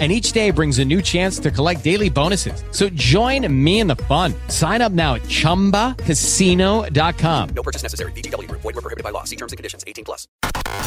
And each day brings a new chance to collect daily bonuses. So join me in the fun. Sign up now at chumbacasino.com. No purchase necessary. VGW Group. Void were prohibited by law. See terms and conditions. 18 plus.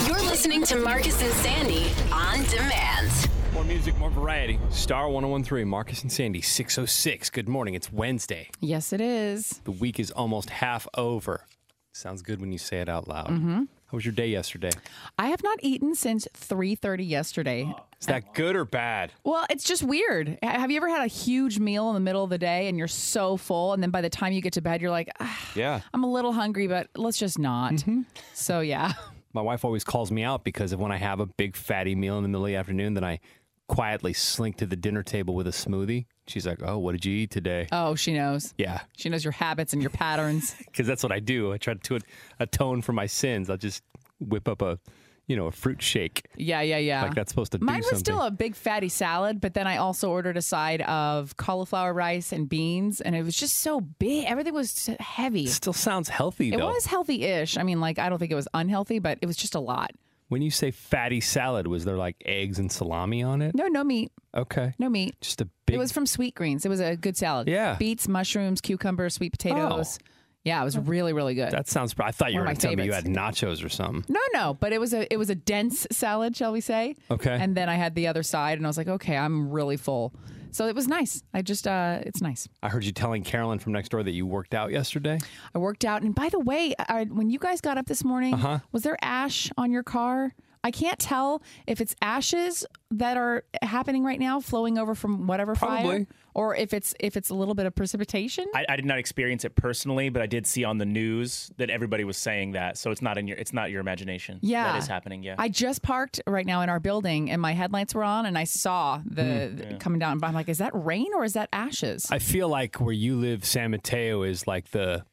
You're listening to Marcus and Sandy on demand. More music, more variety. Star 1013, Marcus and Sandy, 606. Good morning. It's Wednesday. Yes, it is. The week is almost half over. Sounds good when you say it out loud. Mm-hmm. How was your day yesterday? I have not eaten since 3:30 yesterday. Is that good or bad? Well, it's just weird. Have you ever had a huge meal in the middle of the day and you're so full and then by the time you get to bed you're like, ah, Yeah. I'm a little hungry, but let's just not. Mm-hmm. So yeah. My wife always calls me out because of when I have a big fatty meal in the middle of the afternoon, then I quietly slink to the dinner table with a smoothie. She's like, "Oh, what did you eat today?" Oh, she knows. yeah, She knows your habits and your patterns. because that's what I do. I try to atone for my sins. I'll just whip up a, you know, a fruit shake. Yeah, yeah, yeah. Like that's supposed to do Mine was something. still a big fatty salad, but then I also ordered a side of cauliflower rice and beans, and it was just so big. Everything was so heavy. Still sounds healthy It though. was healthy-ish. I mean, like I don't think it was unhealthy, but it was just a lot. When you say fatty salad, was there like eggs and salami on it? No, no meat. Okay. No meat. Just a big. It was from Sweetgreens. It was a good salad. Yeah. Oh. Beets, mushrooms, cucumbers, sweet potatoes. Oh. Yeah, it was mm. really, really good. that sounds. I thought you One were going to tell me you had nachos or something. no, no, but it was a it was a dense salad, shall we say? Okay. And then I had the other side, and I was like, okay, I'm really full. So it was nice. I just, uh, it's nice. I heard you telling Carolyn from next door that you worked out yesterday. I worked out, and by the way, I, when you guys got up this morning, Uh-huh. was there ash on your car? I can't tell if it's ashes that are happening right now, flowing over from whatever fire, Probably. Or if it's if it's a little bit of precipitation. I, I did not experience it personally, but I did see on the news that everybody was saying that. So it's not in your it's not your imagination. Yeah. that is happening. Yeah, I just parked right now in our building and my headlights were on and I saw the, hmm, the coming down. But I'm like, is that rain or is that ashes? I feel like where you live, San Mateo, is like the.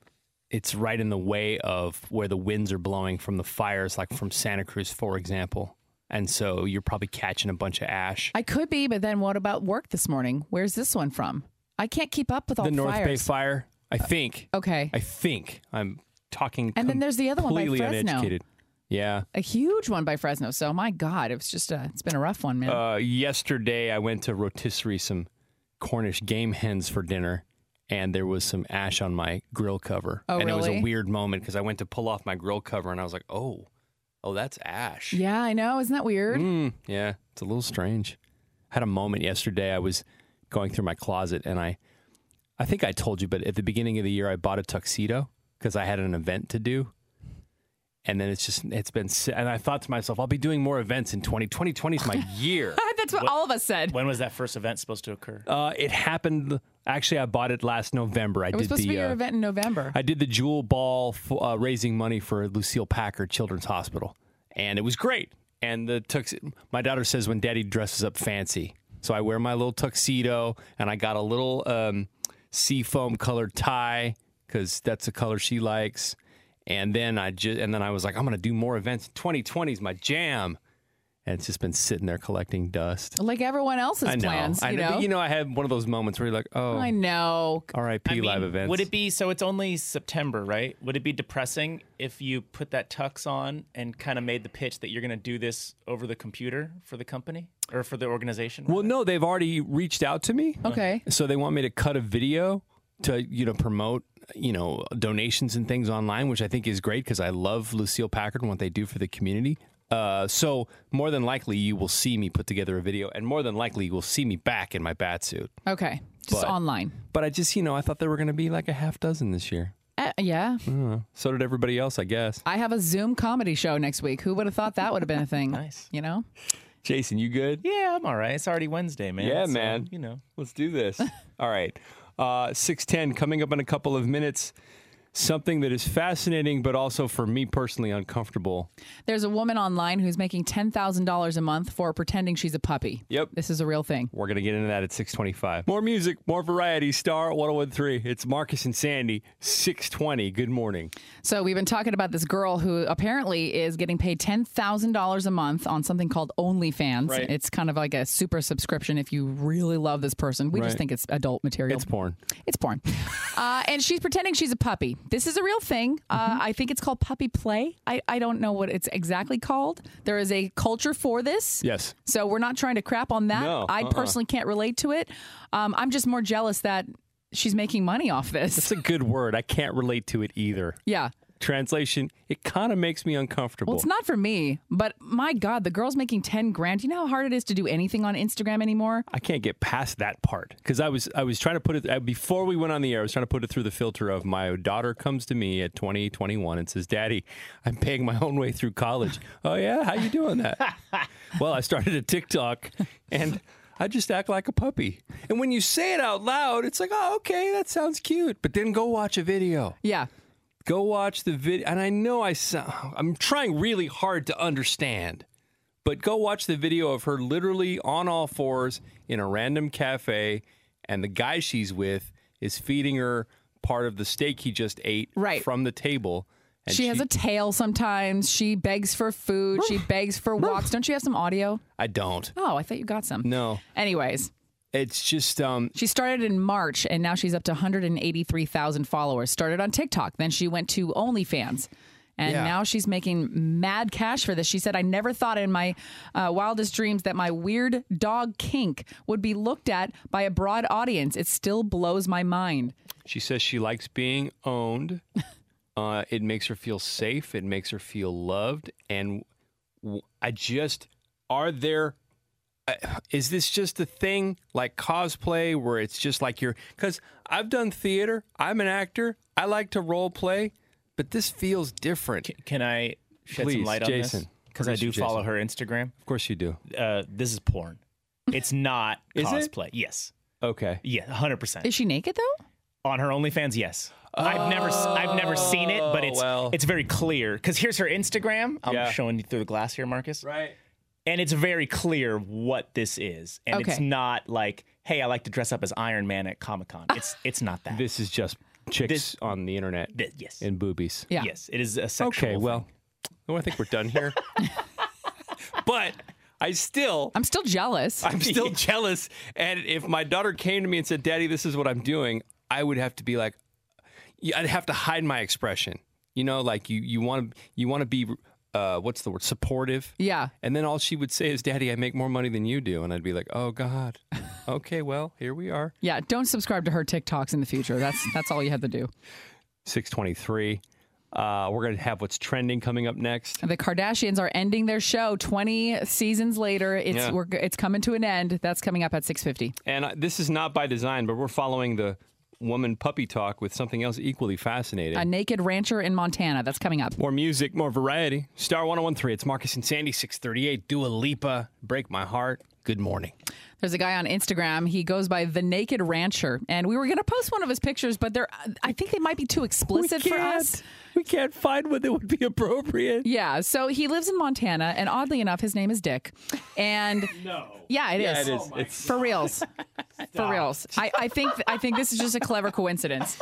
It's right in the way of where the winds are blowing from the fires, like from Santa Cruz, for example. And so you're probably catching a bunch of ash. I could be, but then what about work this morning? Where's this one from? I can't keep up with all the the North Bay fire, I think. Okay. I think I'm talking. And then there's the other one by Fresno. uneducated. Yeah. a huge one by Fresno. So my God, it was just a, it's been a rough one, man. Uh, yesterday, I went to rotisserie some Cornish game hens for dinner, and there was some ash on my grill cover. Oh, and it was a weird moment because I went to pull off my grill cover, and I was like, "Oh, oh, that's ash." yeah, I know. Isn't that weird? Mm, yeah, it's a little strange. I had a moment yesterday. I was going through my closet, and I, I think I told you, but at the beginning of the year, I bought a tuxedo because I had an event to do. And then it's just, it's been, and I thought to myself, I'll be doing more events in 20. 2020 is my year. That's what, all of us said. when was that first event supposed to occur? Uh, it happened. Actually, I bought it last November. I it was did supposed the to be your uh, event in November. I did the Jewel Ball f- uh, raising money for Lucile Packard Children's Hospital, and it was great. And the tux- my daughter says when Daddy dresses up fancy, so I wear my little tuxedo, and I got a little um, seafoam colored tie because that's the color she likes. And then I just and then I was like, I'm gonna do more events. 2020 is my jam, and it's just been sitting there collecting dust. like everyone else's I know, plans, I you know. know. But you know, I had one of those moments where you're like, oh, I know. R.I.P. I mean, live events. Would it be so? It's only September, right? Would it be depressing if you put that tux on and kind of made the pitch that you're going to do this over the computer for the company or for the organization? Well, no, they've already reached out to me. Okay. So they want me to cut a video to you know promote you know donations and things online, which I think is great because I love Lucile Packard and what they do for the community. Uh, so more than likely you will see me put together a video, and more than likely you will see me back in my bat suit. Okay. Just But- online. But I just you know I thought there were going to be like a half dozen this year. Uh, yeah. So did everybody else, I guess. I have a Zoom comedy show next week. Who would have thought that would have been a thing? Nice. You know? Jason, you good? yeah, I'm all right. It's already Wednesday, man. Yeah, So, man. You know, Let's do this. All right. Uh, 610 coming up in a couple of minutes. Something that is fascinating, but also for me personally uncomfortable. There's a woman online who's making $10,000 a month for pretending she's a puppy. Yep. This is a real thing. We're going to get into that at 625. More music, more variety. Star 1013. It's Marcus and Sandy, 620. Good morning. So we've been talking about this girl who apparently is getting paid $10,000 a month on something called OnlyFans. Right. It's kind of like a super subscription if you really love this person. We Right. just think it's adult material. It's porn. It's porn. uh, and she's pretending she's a puppy. This is a real thing. Uh, Mm-hmm. I think it's called puppy play. I, I don't know what it's exactly called. There is a culture for this. Yes. So we're not trying to crap on that. No, I uh-uh. personally can't relate to it. Um, I'm just more jealous that she's making money off this. That's a good word. I can't relate to it either. yeah. Translation, it kind of makes me uncomfortable. Well, it's not for me, but my God, the girl's making 10 grand. You know how hard it is to do anything on Instagram anymore? I can't get past that part because I was I was trying to put it uh, before we went on the air. I was trying to put it through the filter of my daughter comes to me at twenty twenty one and says, "Daddy, I'm paying my own way through college." oh yeah, how you doing that? well, I started a TikTok and. I just act like a puppy. And when you say it out loud, it's like, oh, okay, that sounds cute. But then go watch a video. Yeah. Go watch the video. And I know I sound, I'm trying really hard to understand, but go watch the video of her literally on all fours in a random cafe, and the guy she's with is feeding her part of the steak he just ate Right. from the table. And She, has a tail sometimes. She begs for food. She begs for walks. Don't you have some audio? I don't. Oh, I thought you got some. No. Anyways, It's just um she started in March and now she's up to 183,000 followers. Started on TikTok, then she went to OnlyFans. And Yeah. now she's making mad cash for this. She said, I never thought in my uh, wildest dreams that my weird dog kink would be looked at by a broad audience. It still blows my mind. She says she likes being owned. Uh, it makes her feel safe. It makes her feel loved. And w- I just, are there, is this just a thing like cosplay where it's just like you're, because I've done theater, I'm an actor, I like to role play, but this feels different. Can I shed Please, some light on Jason. this? Because I do Producer follow her Instagram. Of course you do. Uh, this is porn. It's not Is it? cosplay. Yes. Okay. Yeah, 100%. Is she naked though? on her OnlyFans, yes. I've never I've never seen it, but it's Oh, well. it's very clear because here's her Instagram. I'm Yeah. showing you through the glass here, Marcus, Right. And it's very clear what this is, and it's not like, hey, I like to dress up as Iron Man at Comic Con. It's it's not that. This is just chicks This- on the internet Th- yes, and boobies. Yeah. yes, it is a sexual. Okay, well, well, oh, I think we're done here. but I still I'm still jealous. I'm still jealous. And if my daughter came to me and said, "Daddy, this is what I'm doing," I would have to be like, yeah, I'd have to hide my expression. You know, like you you want to you want to be uh, what's the word supportive. yeah. And then all she would say is, "Daddy, I make more money than you do," and I'd be like, "Oh God, okay, well here we are." Yeah. Don't subscribe to her TikToks in the future. That's that's all you have to do. Six twenty three. Uh, we're gonna have what's trending coming up next. The Kardashians are ending their show 20 seasons later. It's Yeah. we're, it's coming to an end. That's coming up at 6:50. And uh, this is not by design, but we're following the woman puppy talk with something else equally fascinating. A naked rancher in Montana. That's coming up. More music, more variety. Star 1013. It's Marcus and Sandy, 638. Dua Lipa, Break My Heart. Good morning. There's a guy on Instagram. He goes by the Naked Rancher, and we were going to post one of his pictures, but they're I think they might be too explicit for us. We can't find one that would be appropriate. Yeah, so he lives in Montana, and oddly enough, his name is Dick. And no, yeah, it is. Yeah, it is. It's for reals, for reals. I, I think I think this is just a clever coincidence.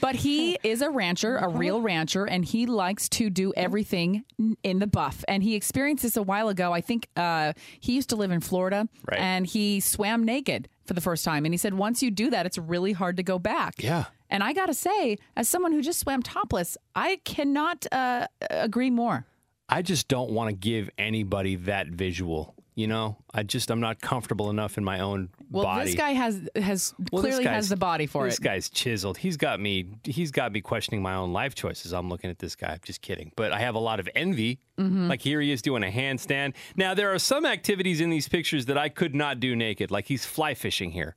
But he is a rancher, a real rancher, and he likes to do everything in the buff. And he experienced this a while ago. I think uh, he used to live in Florida, Right. and he swam naked for the first time. And he said once you do that, it's really hard to go back. Yeah. And I got to say, as someone who just swam topless, I cannot uh, agree more. I just don't want to give anybody that visual. You know, I just I'm not comfortable enough in my own Well, body. this guy has has Well, clearly has the body for this it. This guy's chiseled. He's got me. He's got me questioning my own life choices. I'm looking at this guy. Just kidding. But I have a lot of envy. Mm-hmm. Like here he is doing a handstand. Now there are some activities in these pictures that I could not do naked. Like he's fly fishing here.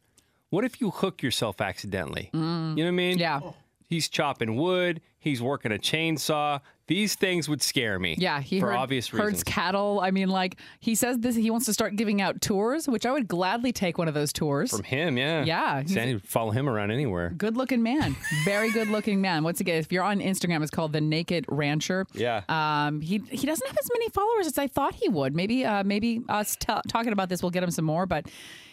What if you hook yourself accidentally? You know what I mean? Mm. Yeah. He's chopping wood. He's working a chainsaw. These things would scare me. Yeah, he for herd- obvious herds reasons. cattle. I mean, like he says this. He wants to start giving out tours, which I would gladly take one of those tours. From him, yeah. Yeah, Sandy would follow him around anywhere. Good looking man, very good looking man. Once again, if you're on Instagram, it's called the Naked Rancher. Yeah. Um, he he doesn't have as many followers as I thought he would. Maybe uh, maybe us t- talking about this will get him some more. But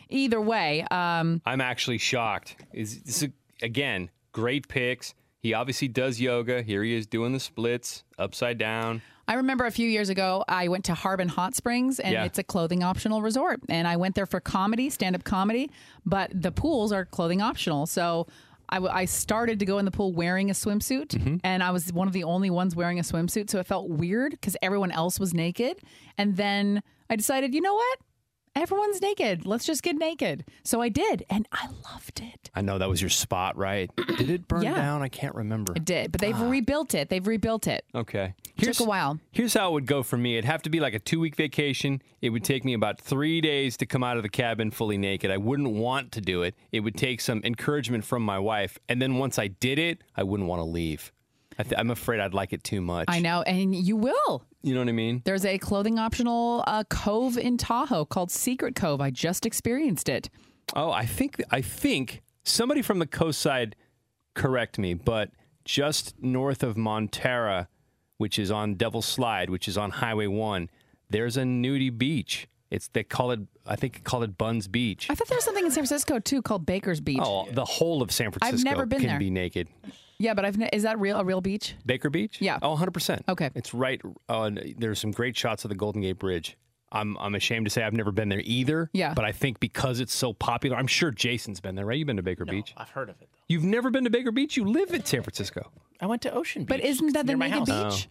either way, um, I'm actually shocked. Is this a, again great picks. He obviously does yoga. Here he is doing the splits upside down. I remember a few years ago, I went to Harbin Hot Springs, and Yeah. it's a clothing optional resort. And I went there for comedy, stand up comedy, but the pools are clothing optional. So I, w- I started to go in the pool wearing a swimsuit, Mm-hmm. and I was one of the only ones wearing a swimsuit. So it felt weird because everyone else was naked. And then I decided, you know what? Everyone's naked. Let's just get naked. So I did, and I loved it. I know that was your spot, right? Did it burn Yeah. down? I can't remember. It did, but they've ah. rebuilt it. They've rebuilt it. Okay. Took a while. Here's how it would go for me. It'd have to be like a two week vacation. It would take me about three days to come out of the cabin fully naked. I wouldn't want to do it. It would take some encouragement from my wife. And then once I did it, I wouldn't want to leave. I th- I'm afraid I'd like it too much. I know, and you will. You know what I mean? There's a clothing optional uh, cove in Tahoe called Secret Cove. I just experienced it. Oh, I think I think somebody from the coast side correct me, but just north of Montara, which is on Devil's Slide, which is on Highway One, there's a nudie beach. It's they call it I think they call it Buns Beach. I thought there was something in San Francisco too called Baker's Beach. Oh, the whole of San Francisco I've never been can there. be naked. Yeah, but I've is that real a real beach? Baker Beach? Yeah. Oh, 100%. Okay. It's right on there's some great shots of the Golden Gate Bridge. I'm I'm ashamed to say I've never been there either. Yeah. But I think because it's so popular, I'm sure Jason's been there, right? You've been to Baker Beach. I've heard of it though. You've never been to Baker Beach? You live in San Francisco. I went to Ocean Beach. But isn't that the near my naked house. beach?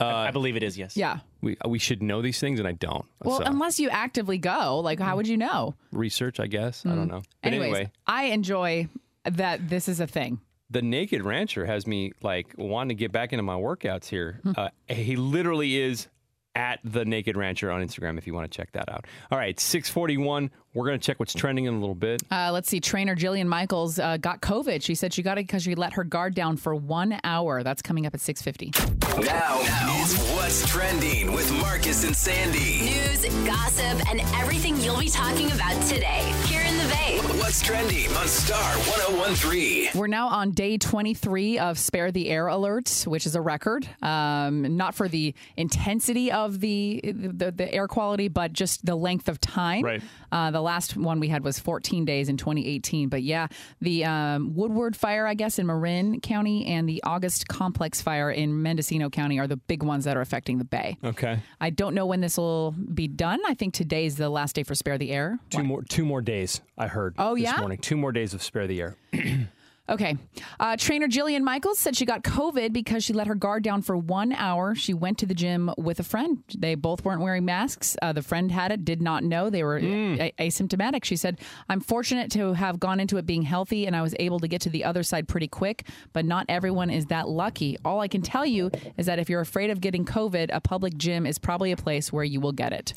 Oh. Uh, I believe it is. Yes. Yeah. We uh, we should know these things, and I don't. Well, So, unless you actively go, like how mm. would you know? research, I guess. I don't mm. know. But Anyways, anyway, I enjoy that this is a thing. The Naked Rancher has me like wanting to get back into my workouts here. Uh, he literally is at the Naked Rancher on Instagram if you want to check that out. All right, six forty one. We're gonna check what's trending in a little bit. Uh, let's see. Trainer Jillian Michaels uh, got COVID. She said she got it because she let her guard down for one hour. That's coming up at six fifty. Now, it's What's Trending with Marcus and Sandy. News, gossip, and everything you'll be talking about today. Here in. What's Trending on Star 1013. We're now on day 23 of Spare the Air Alert, which is a record. Um, not for the intensity of the, the the air quality, but just the length of time. Right. Uh, the last one we had was 14 days in 2018. But yeah, the um, Woodward fire, I guess, in Marin County and the August Complex fire in Mendocino County are the big ones that are affecting the Bay. Okay, I don't know when this will be done. I think today is the last day for Spare the Air. two more two more days. I heard. Oh, this yeah? morning. Two more days of spare the air. Okay. Uh, trainer Jillian Michaels said she got COVID because she let her guard down for one hour. She went to the gym with a friend. They both weren't wearing masks. Uh, the friend had it, did not know. They were a- asymptomatic. She said, I'm fortunate to have gone into it being healthy and I was able to get to the other side pretty quick, but not everyone is that lucky. All I can tell you is that if you're afraid of getting COVID, a public gym is probably a place where you will get it.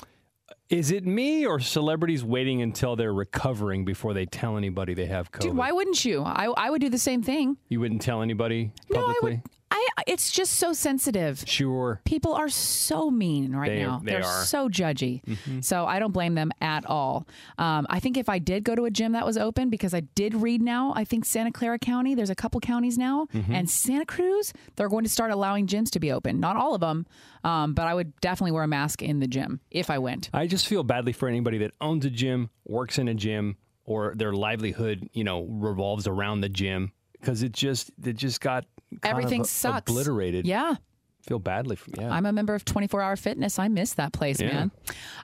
Is it me or celebrities waiting until they're recovering before they tell anybody they have COVID? Dude, why wouldn't you? I, I would do the same thing. You wouldn't tell anybody publicly? No, I would. I, it's just so sensitive. Sure. people are so mean right They- now. they are are. Mm-hmm. so judgy. So I don't blame them at all. Um, I think if I did go to a gym that was open, because I did read now, I think Santa Clara County, there's a couple counties now, Mm-hmm. and Santa Cruz, they're going to start allowing gyms to be open. Not all of them, um, but I would definitely wear a mask in the gym if I went. I just feel badly for anybody that owns a gym, works in a gym, or their livelihood, you know, revolves around the gym because it just it just got Everything sucks. obliterated. Yeah. Feel badly for yeah. I'm a member of 24 Hour Fitness. I miss that place, Yeah. man.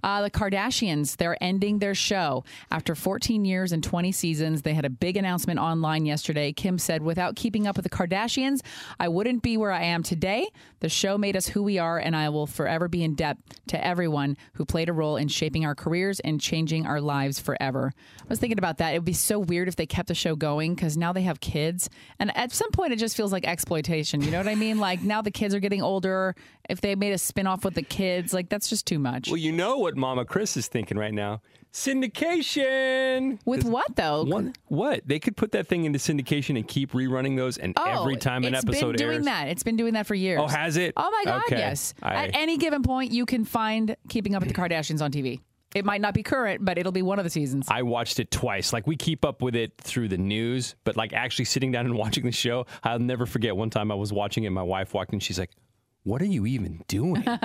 Uh, the Kardashians, they're ending their show. After 14 years and 20 seasons, they had a big announcement online yesterday. Kim said, Without keeping up with the Kardashians, I wouldn't be where I am today. The show made us who we are, and I will forever be in debt to everyone who played a role in shaping our careers and changing our lives forever. I was thinking about that. It would be so weird if they kept the show going because now they have kids. And at some point, it just feels like exploitation. You know what I mean? Like now the kids are getting older, if they made a spin-off with the kids, like that's just too much. Well, you know what Mama Kris is thinking right now? Syndication. with what though? One, what? They could put that thing into syndication and keep rerunning those, and Oh, every time an it's episode been doing airs. that. It's been doing that for years. Oh, has it? Oh my God, Okay. yes. I- At any given point, you can find Keeping Up with the Kardashians on TV. It might not be current, but it'll be one of the seasons. I watched it twice. Like we keep up with it through the news, but like actually sitting down and watching the show, I'll never forget one time I was watching it. My wife walked in. She's like, "What are you even doing?"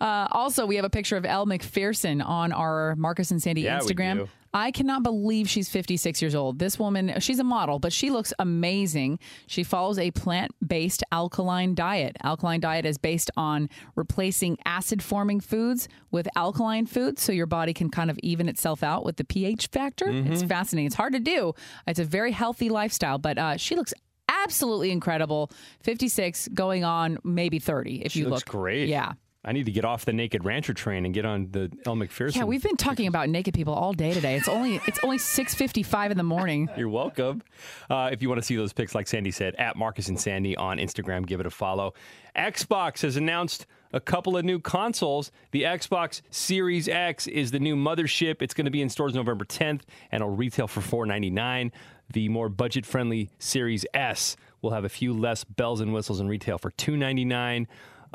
Uh, also, we have a picture of Elle Macpherson on our Marcus and Sandy Yeah, we Instagram. do. I cannot believe she's 56 years old. This woman, she's a model, but she looks amazing. She follows a plant based alkaline diet. Alkaline diet is based on replacing acid forming foods with alkaline foods so your body can kind of even itself out with the pH factor. Mm-hmm. It's fascinating. It's hard to do. It's a very healthy lifestyle, but uh, she looks absolutely incredible. 56 going on maybe 30 if she you looks look. great. Yeah. I need to get off the Naked Rancher train and get on the Elle Macpherson. Yeah, we've been talking about naked people all day today. It's only it's only six fifty five in the morning. You're welcome. Uh, if you want to see those pics, like Sandy said, at Marcus and Sandy on Instagram, give it a follow. Xbox has announced a couple of new consoles. The Xbox Series X is the new mothership. It's going to be in stores November 10th and it'll retail for $499. The more budget friendly Series S will have a few less bells and whistles in retail for 299.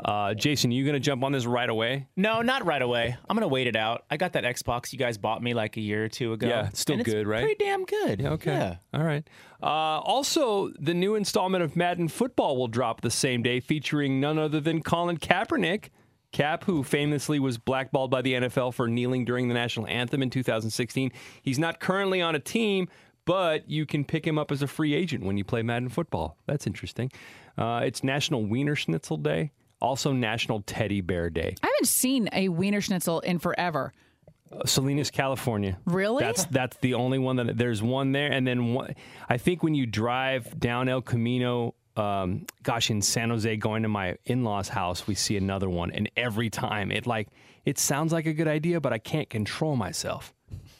Uh, Jason, you going to jump on this right away? No, not right away. I'm gonna wait it out. I got that Xbox you guys bought me like a year or two ago. Yeah, it's still and it's good, right? Pretty damn good. Okay. Yeah. All right. Uh, also, the new installment of Madden Football will drop the same day, featuring none other than Colin Kaepernick. Cap, who famously was blackballed by the NFL for kneeling during the national anthem in 2016. He's not currently on a team, but you can pick him up as a free agent when you play Madden Football. That's interesting. Uh, it's National Wiener Schnitzel Day, also National Teddy Bear Day. I haven't seen a Wienerschnitzel in forever. Salinas, California. Really? That's that's the only one that there's one there, and then one, I think when you drive down El Camino, um, gosh, in San Jose, going to my in-laws' house, we see another one, and every time it like it sounds like a good idea, but I can't control myself.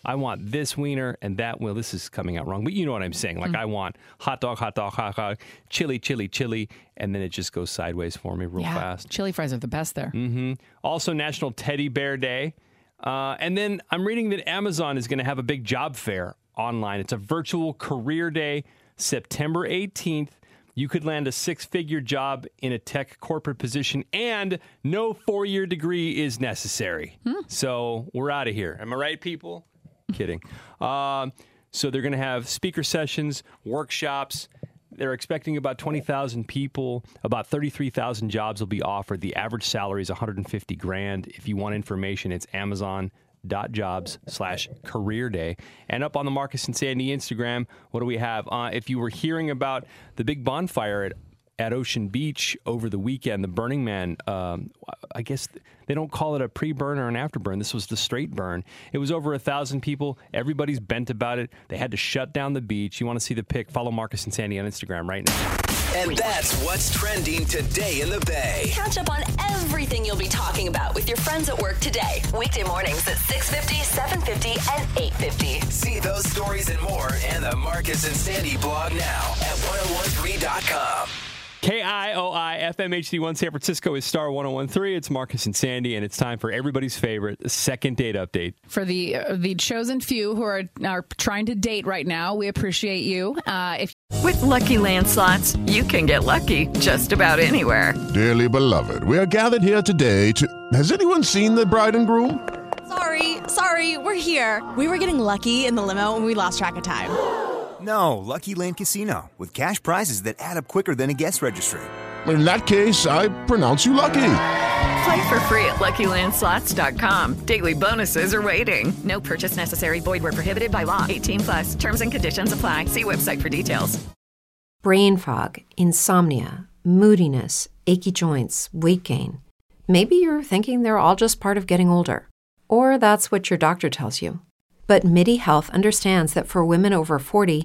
I want this wiener and that. Well, this is coming out wrong, but you know what I'm saying. Like I want hot dog, hot dog, hot dog, chili, chili, chili, and then it just goes sideways for me real Yeah, fast. chili fries are the best there. Mm-hmm. Also, National Teddy Bear Day. Uh, and then I'm reading that Amazon is going to have a big job fair online. It's a virtual career day, September 18th. You could land a six figure job in a tech corporate position, and no four year degree is necessary. So we're out of here. Am I right, people? Kidding. Um, so they're going to have speaker sessions, workshops. They're expecting about 20,000 people. About 33,000 jobs will be offered. The average salary is 150 grand. If you want information, it's amazon.jobs slash career day. And up on the Marcus and Sandy Instagram, what do we have? Uh, if you were hearing about the big bonfire at at Ocean Beach over the weekend, the Burning Man, um, I guess they don't call it a pre burn or an after burn. This was the straight burn. It was over a thousand people. Everybody's bent about it. They had to shut down the beach. You want to see the pic? Follow Marcus and Sandy on Instagram right now. And that's what's trending today in the Bay. Catch up on everything you'll be talking about with your friends at work today. Weekday mornings at 6.50, 7.50, and 8.50. See those stories and more in the Marcus and Sandy blog now at 1013.com. KIOI FM HD1 San Francisco is Star 1013. It's Marcus and Sandy, and it's time for everybody's favorite second date update. For the uh, the chosen few who are are trying to date right now, we appreciate you. Uh, if With Lucky Land slots, you can get lucky just about anywhere. Dearly beloved, we are gathered here today to. Has anyone seen the bride and groom? Sorry, sorry, we're here. We were getting lucky in the limo and we lost track of time. No, Lucky Land Casino, with cash prizes that add up quicker than a guest registry. In that case, I pronounce you lucky. Play for free at LuckyLandSlots.com. Daily bonuses are waiting. No purchase necessary. Void where prohibited by law. 18 plus. Terms and conditions apply. See website for details. brain fog, insomnia, moodiness, achy joints, weight gain. Maybe you're thinking they're all just part of getting older, or that's what your doctor tells you. But MIDI Health understands that for women over 40,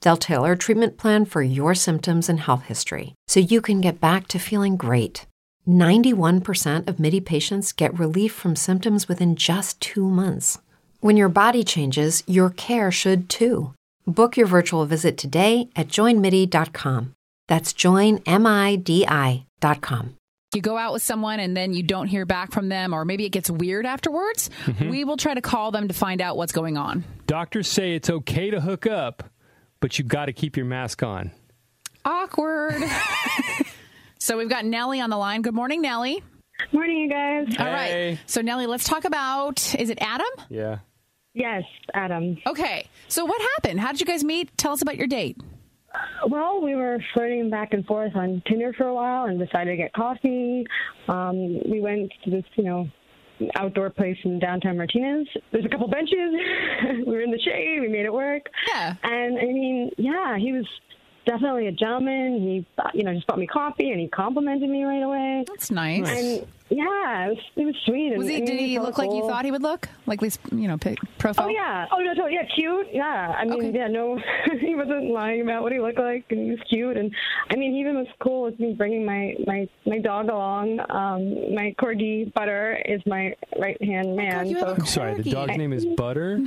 They'll tailor a treatment plan for your symptoms and health history so you can get back to feeling great. 91% of MIDI patients get relief from symptoms within just two months. When your body changes, your care should too. Book your virtual visit today at joinmidi.com. That's joinmidi.com. You go out with someone and then you don't hear back from them, or maybe it gets weird afterwards. Mhm. We will try to call them to find out what's going on. Doctors say it's okay to hook up, but you got to keep your mask on. Awkward. so we've got Nellie on the line. Good morning, Nellie. Morning, you guys. All right. So Nellie, let's talk about is it Adam? Yeah. Yes, Adam. Okay. So what happened? How did you guys meet? Tell us about your date. Well, we were flirting back and forth on Tinder for a while and decided to get coffee. Um, we went to this, you know, outdoor place in downtown Martinez. There's a couple benches. we were in the shade. We made it work. Yeah. And I mean, yeah, he was definitely a gentleman. He, uh, you know, just bought me coffee and he complimented me right away. That's nice. And yeah, it was, it was sweet. Was and, he? I mean, Did he felt look like you thought he would look? Like this, you know, pic, profile. Oh yeah. Oh no, totally. Yeah, cute. Yeah. I mean, yeah, no, he wasn't lying about what he looked like, and he was cute. And I mean, he even was cool with me bringing my my my dog along. Um, my corgi Butter is my right hand man. so I'm sorry, the dog's name is Butter.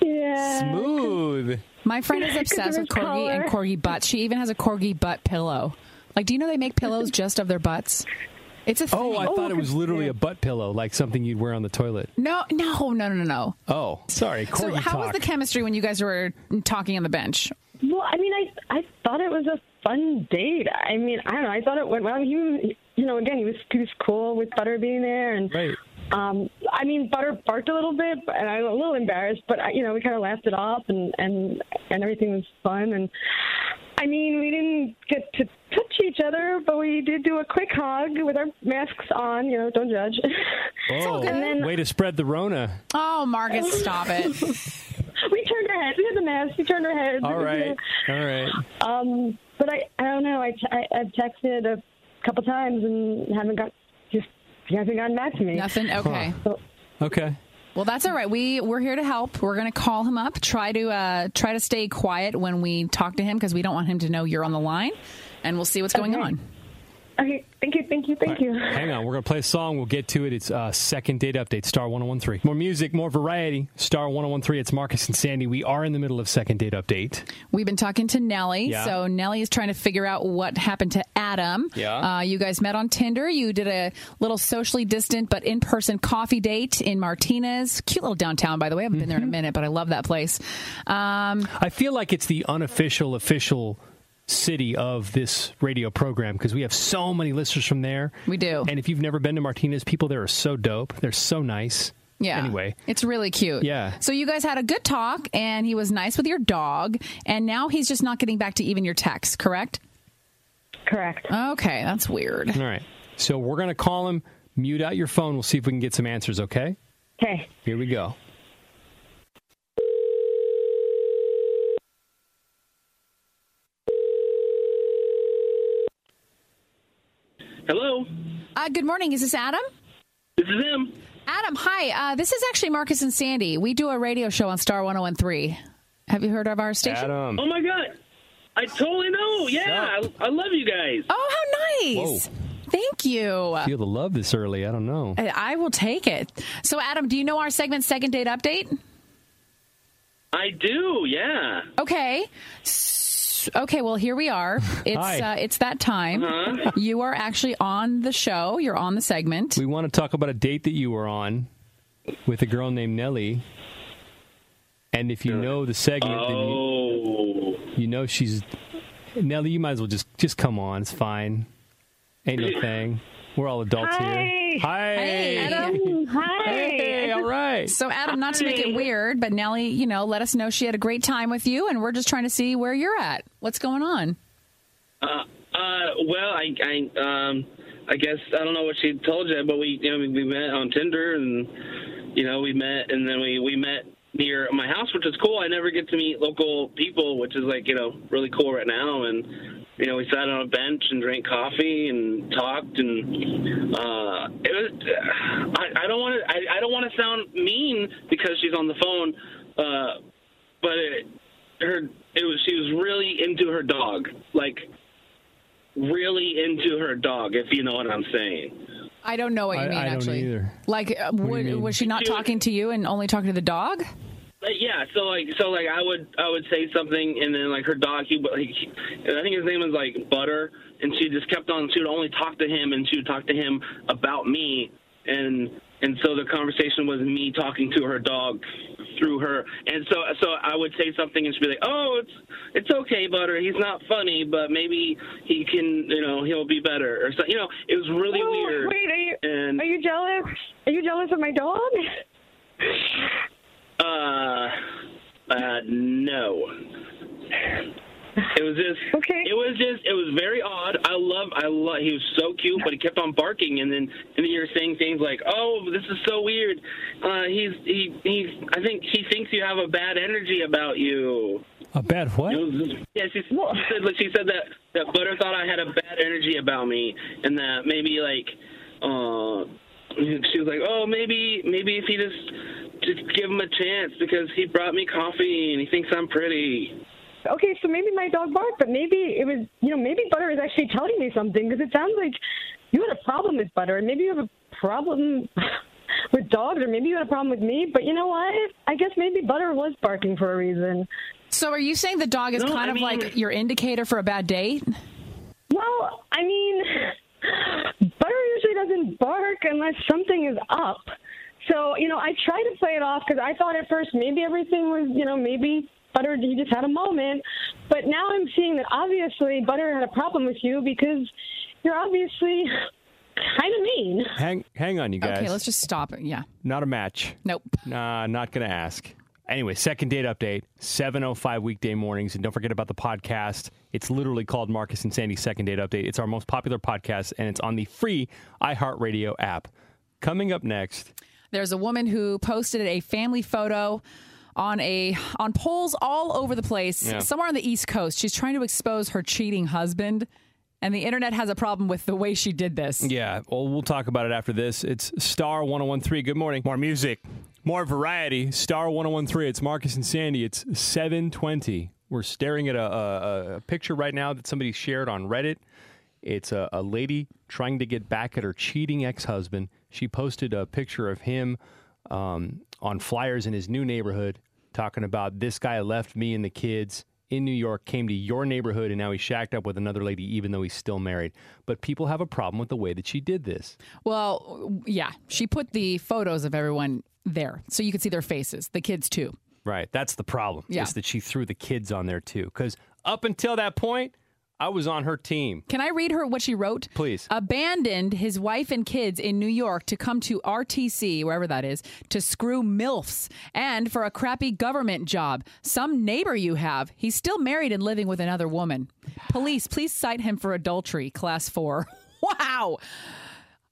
Yeah. Smooth. My friend is obsessed with his corgi and corgi butts. She even has a corgi butt pillow. Like, do you know they make pillows just of their butts? It's a thing. Oh, I thought it was literally oh, a butt pillow, like something you'd wear on the toilet. No, no, no, no, no. Oh, sorry, So, corgi how was the chemistry when you guys were talking on the bench? Well, I mean, I I thought it was a fun date. I mean, I don't know. I thought it went well. He, you know, again, he was he was cool with Butter being there, and um, I mean, Butter barked a little bit, and I was a little embarrassed, but I, you know, we kind of laughed it off, and and and everything was fun. And I mean, we didn't get to touch each other, but we did do a quick hug with our masks on. You know, don't judge. Oh, And then- way to spread the Rona. Oh, Margaret, stop it. we turned our heads. We had the mask. We turned our heads. All right, all right. Um, but I, I don't know. I, I, I've texted a couple times and haven't got just he hasn't gotten back to me. Nothing. Okay. So, Okay. Well, that's all right. We we're here to help. We're going to call him up. Try to uh, try to stay quiet when we talk to him because we don't want him to know you're on the line, and we'll see what's going Okay. on. Okay. Thank you. Thank you. Thank you. Hang on, we're gonna play a song. We'll get to it. It's uh, second date update. Star 1013. More music, more variety. Star 1013. It's Marcus and Sandy. We are in the middle of second date update. We've been talking to Nellie. Yeah. So Nellie is trying to figure out what happened to Adam. Yeah. Uh, you guys met on Tinder. You did a little socially distant but in person coffee date in Martinez. Cute little downtown, by the way. I haven't been there in Mm-hmm. a minute, but I love that place. Um, I feel like it's the unofficial, official city of this radio program because we have so many listeners from there. We do. And if you've never been to Martinez, people there are so dope. They're so nice. yeah. Anyway, It's really cute. Yeah. So you guys had a good talk, and he was nice with your dog, and now he's just not getting back to even your texts, correct? Correct. Okay, that's weird. all right. So we're gonna call him. Mute out your phone. We'll see if we can get some answers. Okay. Okay. Here we go. Hello. Uh, good morning. Is this Adam? This is him. Adam, hi. Uh, this is actually Marcus and Sandy. We do a radio show on Star 1013. Have you heard of our station? Oh my god. I totally know. Yeah, I, I love you guys. Oh, how nice. Thank you. Feel the love this early. I don't know. I I will take it. So, Adam, do you know our segment Second Date Update? I do. Yeah. Okay. S- Okay, well here we are. It's uh, it's that time. Uh-huh. You are actually on the show. You're on the segment. We want to talk about a date that you were on with a girl named Nellie. And if you know the segment, then you, you know she's Nellie. You might as well just just come on. It's fine. Ain't no thing. We're all adults here. Hi. Hey. Adam, hi. Hey, all right. So, Adam, not to make it weird, but Nellie, you know, let us know she had a great time with you, and we're just trying to see where you're at. What's going on? Uh, uh, well, I, I, um, I guess I don't know what she told you, but we, you know, we, we met on Tinder, and you know, we met, and then we we met near my house, which is cool. I never get to meet local people, which is like you know really cool right now, and you know, we sat on a bench and drank coffee and talked, and uh, it was. I, I don't want to. I, I don't want to sound mean because she's on the phone, uh, but it, her. It was. She was really into her dog, like really into her dog. If you know what I'm saying. I don't know what you I- mean. I don't actually, either. like, uh, do you w- mean? was she not She was- talking to you and only talking to the dog? Uh, yeah, so like, so like, I would, I would say something, and then like her dog, he, like, he I think his name was like Butter, and she just kept on. She would only talk to him, and she would talk to him about me, and and so the conversation was me talking to her dog through her, and so so I would say something, and she'd be like, "Oh, it's it's okay, Butter. He's not funny, but maybe he can, you know, he'll be better." Or so, you know, it was really Oh, weird. Wait, are you and are you jealous? Are you jealous of my dog? Uh, uh, no. It was just okay. It was just it was very odd. I love I love he was so cute, but he kept on barking, and then and then you're saying things like, "Oh, this is so weird." Uh, he's he he's I think he thinks you have a bad energy about you. A bad what? It was just- yeah, she, she said like she said that that Butter thought I had a bad energy about me, and that maybe like uh she was like, oh maybe maybe if he just just give him a chance because he brought me coffee and he thinks I'm pretty. Okay, so maybe my dog barked, but maybe it was, you know, maybe Butter is actually telling me something because it sounds like you had a problem with Butter, and maybe you have a problem with dogs, or maybe you had a problem with me. But you know what? I guess maybe Butter was barking for a reason. So, are you saying the dog is No, kind I of mean- like your indicator for a bad date? Well, I mean, Butter usually doesn't bark unless something is up. So, you know, I try to play it off because I thought at first maybe everything was, you know, maybe Butter, he just had a moment. But now I'm seeing that obviously Butter had a problem with you because you're obviously kind of mean. Hang, hang on, you guys. Okay, let's just stop it. Yeah. Not a match. Nope. Nah, not gonna ask. Anyway, second date update, 7.05 weekday mornings. And don't forget about the podcast. It's literally called Marcus and Sandy's Second Date Update. It's our most popular podcast, and it's on the free iHeartRadio app. Coming up next, There's a woman who posted a family photo on a on polls all over the place, Yeah. somewhere on the East Coast. She's trying to expose her cheating husband, and the internet has a problem with the way she did this. Yeah, well, we'll talk about it after this. It's Star 1013. Good morning. More music, more variety. Star 1013. It's Marcus and Sandy. It's 720. We're staring at a, a, a picture right now that somebody shared on Reddit. It's a, a lady trying to get back at her cheating ex husband. She posted a picture of him um, on flyers in his new neighborhood talking about this guy left me and the kids in New York, came to your neighborhood, and now he's shacked up with another lady, even though he's still married. But people have a problem with the way that she did this. Well, yeah, she put the photos of everyone there so you could see their faces, the kids too. Right. That's the problem. Yeah. Is that she threw the kids on there too. Because up until that point, I was on her team. Can I read her what she wrote? Please. Abandoned his wife and kids in New York to come to RTC, wherever that is, to screw MILFs and for a crappy government job. Some neighbor you have. He's still married and living with another woman. Police, please cite him for adultery, class four. wow.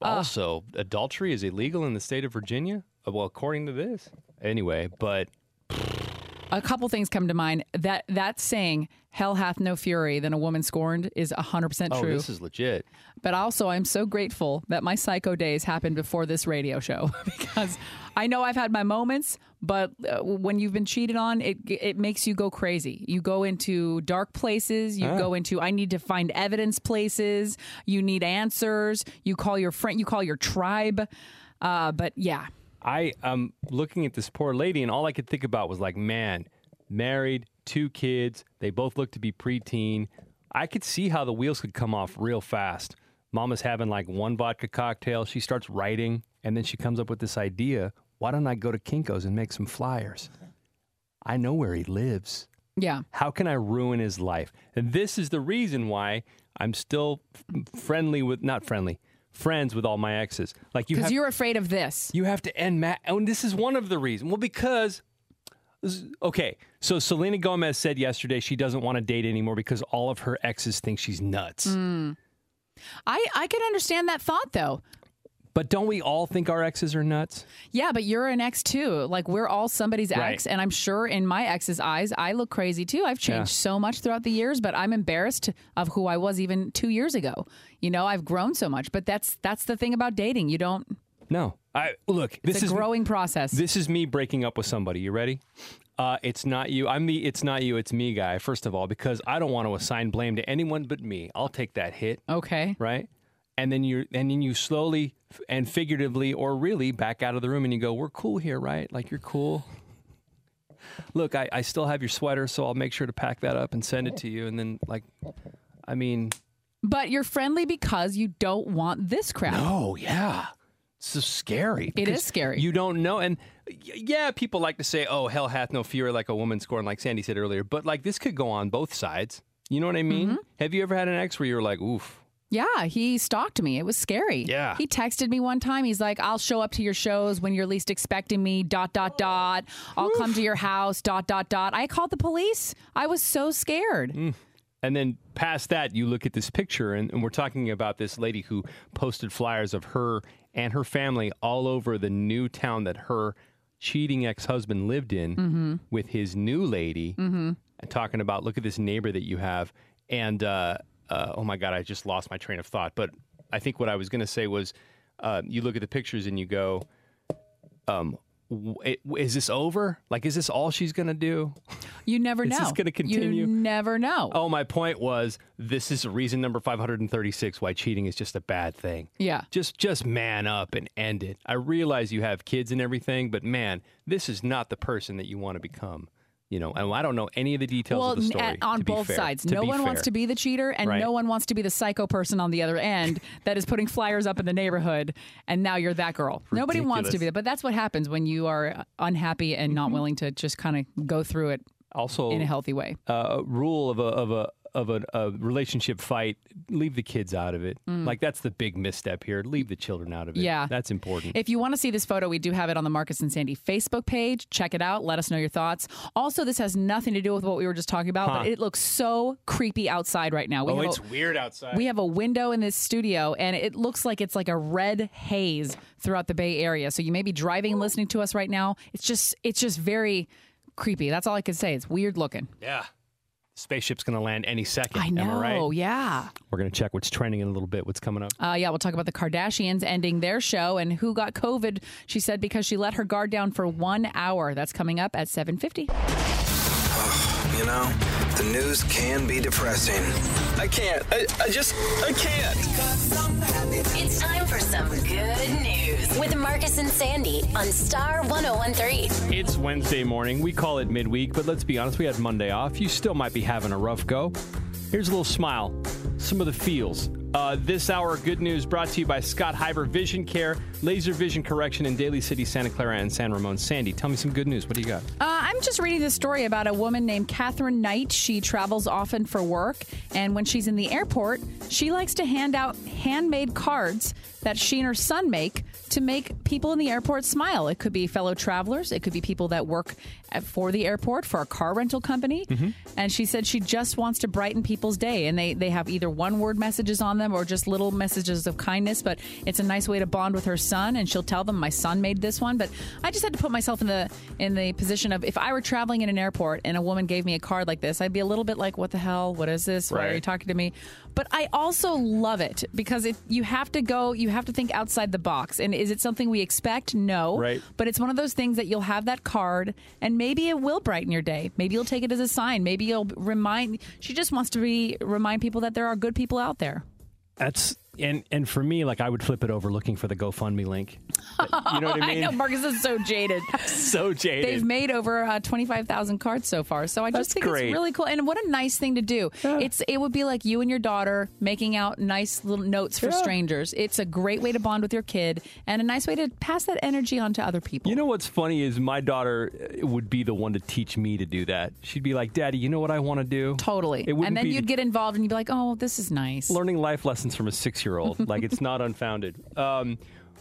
Also, adultery is illegal in the state of Virginia. Uh, Well, according to this. Anyway, but A couple things come to mind. That that saying, hell hath no fury than a woman scorned, is 100% oh, true. this is legit. But also, I'm so grateful that my psycho days happened before this radio show because I know I've had my moments, but uh, when you've been cheated on, it it makes you go crazy. You go into dark places. You Ah. go into I need to find evidence places. You need answers. You call your friend. You call your tribe. Uh, but yeah, I am looking at this poor lady, and all I could think about was like, man, married, two kids. They both look to be preteen. I could see how the wheels could come off real fast. Mama's having like one vodka cocktail. She starts writing, and then she comes up with this idea why don't I go to Kinko's and make some flyers? I know where he lives. yeah. How can I ruin his life? And this is the reason why I'm still f- friendly with, not friendly, friends with all my exes. Like you Because you're afraid of this. you have to end Matt. And this is one of the reasons. Well, because okay, so Selena Gomez said yesterday she doesn't want to date anymore because all of her exes think she's nuts. Mm. I I can understand that thought though. But don't we all think our exes are nuts? Yeah, but you're an ex too. Like we're all somebody's Right. ex, and I'm sure in my ex's eyes, I look crazy too. I've changed Yeah. so much throughout the years, but I'm embarrassed of who I was even two years ago. You know, I've grown so much, but that's that's the thing about dating. You don't. No. I look. It's this a is growing process. This is me breaking up with somebody. You ready? Uh, it's not you. I'm the it's not you, it's me guy, first of all, because I don't want to assign blame to anyone but me. I'll take that hit. Okay. Right? And then you and then you slowly and figuratively or really back out of the room and you go, We're cool here, right? Like you're cool. Look, I, I still have your sweater, so I'll make sure to pack that up and send it to you. And then like I mean But you're friendly because you don't want this crap. No, yeah. It's so scary. It is scary. You don't know. And yeah, people like to say, oh, hell hath no fury like a woman scorned, like Sandy said earlier. But like this could go on both sides. You know what I mean? Mm-hmm. Have you ever had an ex where you were like, oof? Yeah, he stalked me. It was scary. Yeah. He texted me one time. He's like, I'll show up to your shows when you're least expecting me, dot, dot, dot. I'll come to your house, dot, dot, dot. I called the police. I was so scared. Mm. And then past that, you look at this picture, and, and we're talking about this lady who posted flyers of her and her family all over the new town that her cheating ex husband lived in Mhm. with his new lady, Mm-hmm. and talking about, look at this neighbor that you have. And uh, uh, oh my God, I just lost my train of thought. But I think what I was going to say was uh, you look at the pictures and you go, um, is this over? Like, is this all she's going to do? You never Is know. this gonna continue? You never know. Oh, my point was this is reason number 536 why cheating is just a bad thing. Yeah. Just just man up and end it. I realize you have kids and everything, but man, this is not the person that you want to become. You know, and I don't know any of the details well, of the story. at- on both fair. sides. No one wants to be the cheater, and Right. no one wants to be the psycho person on the other end that is putting flyers up in the neighborhood, and now you're that girl. Nobody wants to be that, but that's what happens when you are unhappy and not willing to just kind of go through it also in a healthy way. uh, rule of a of a of a, a relationship fight leave the kids out of it Mm. like that's the big misstep here leave the children out of it Yeah. that's important If you want to see this photo, we do have it on the Marcus and Sandy Facebook page. Check it out. Let us know your thoughts. Also, this has nothing to do with what we were just talking about, Huh. but it looks so creepy outside right now. We oh it's a- weird outside We have a window in this studio, and it looks like it's like a red haze throughout the Bay Area. So you may be driving and listening to us right now. It's just, it's just very creepy. That's all I can say. It's weird looking. yeah spaceship's gonna land any second I am know. right Yeah. we're gonna check what's trending in a little bit what's coming up Uh, yeah, we'll talk about the Kardashians ending their show and who got COVID. She said because she let her guard down for one hour. That's coming up at 7:50. You know, the news can be depressing. I can't. I, I just, I can't. It's time for some good news with Marcus and Sandy on Star 1013. It's Wednesday morning. We call it midweek, but let's be honest, we had Monday off. You still might be having a rough go. Here's a little smile, some of the feels. Uh, this hour, good news brought to you by Scott Hyver Vision Care, Laser Vision Correction in Daly City, Santa Clara, and San Ramon. Sandy, tell me some good news. What do you got? Uh, I'm just reading this story about a woman named Catherine Knight. She travels often for work, and when she's in the airport, she likes to hand out handmade cards that she and her son make to make people in the airport smile. It could be fellow travelers, it could be people that work at, for the airport for a car rental company. Mm-hmm. And she said she just wants to brighten people's day, and they they have either one word messages on them or just little messages of kindness. But it's a nice way to bond with her son, and she'll tell them, "My son made this one." But I just had to put myself in the in the position of if I were traveling in an airport and a woman gave me a card like this, I'd be a little bit like, "What the hell? What is this? Why are you talking to me?" But I also love it because it you have to go, you have to think outside the box. And is it something we expect? No. Right. But it's one of those things that you'll have that card, and maybe it will brighten your day. Maybe you'll take it as a sign. Maybe you'll remind. She just wants to be remind people that there are good people out there. That's and and for me, like I would flip it over looking for the GoFundMe link. You know what I mean? I know Marcus is so jaded. so jaded. They've made over uh, twenty five thousand cards so far, so I just think great. it's really cool. And what a nice thing to do! It's it would be like you and your daughter making out nice little notes for Yeah. strangers. It's a great way to bond with your kid and a nice way to pass that energy on to other people. You know what's funny is my daughter uh, would be the one to teach me to do that. She'd be like, "Daddy, you know what I want to do?" Totally. It And then be you'd get involved and you'd be like, "Oh, this is nice." learning life lessons from a six-year-old. like it's not unfounded. Um,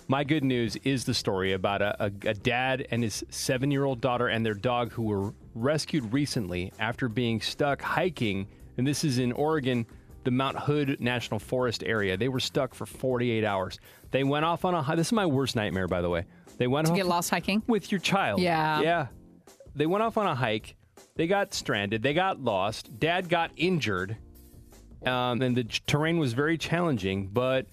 my good news is the story about a, a, a dad and his seven-year-old daughter and their dog who were rescued recently after being stuck hiking. And this is in Oregon. the Mount Hood National Forest area. They were stuck for 48 hours. They went off on a hi- this is my worst nightmare, by the way. They went To off get lost hiking? with your child. Yeah. yeah. They went off on a hike. They got stranded. They got lost. Dad got injured, um, and the terrain was very challenging. But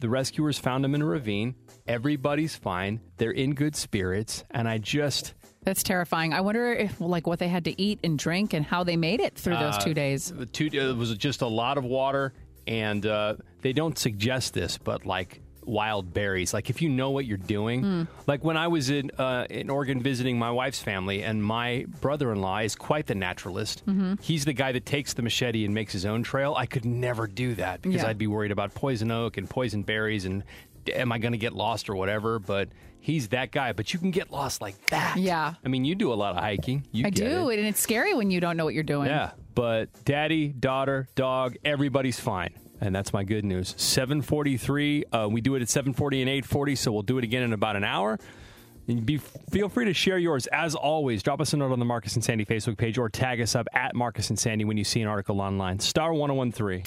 the rescuers found him in a ravine. Everybody's fine. They're in good spirits, and I just. That's terrifying. I wonder if like what they had to eat and drink and how they made it through those Uh, two days. The two it was just a lot of water, and uh, they don't suggest this, but like wild berries. Like if you know what you're doing, Hmm. like when I was in uh, in Oregon visiting my wife's family, and my brother-in-law is quite the naturalist. Mhm. He's the guy that takes the machete and makes his own trail. I could never do that because Yeah. I'd be worried about poison oak and poison berries and. Am I going to get lost or whatever? But he's that guy. But you can get lost like that. Yeah. I mean, you do a lot of hiking. You I do, it. and it's scary when you don't know what you're doing. Yeah, but daddy, daughter, dog, everybody's fine. And that's my good news. 743. Uh, we do it at 740 and 840, so we'll do it again in about an hour. And be, feel free to share yours. As always, drop us a note on the Marcus and Sandy Facebook page or tag us up at Marcus and Sandy when you see an article online. Star 1013.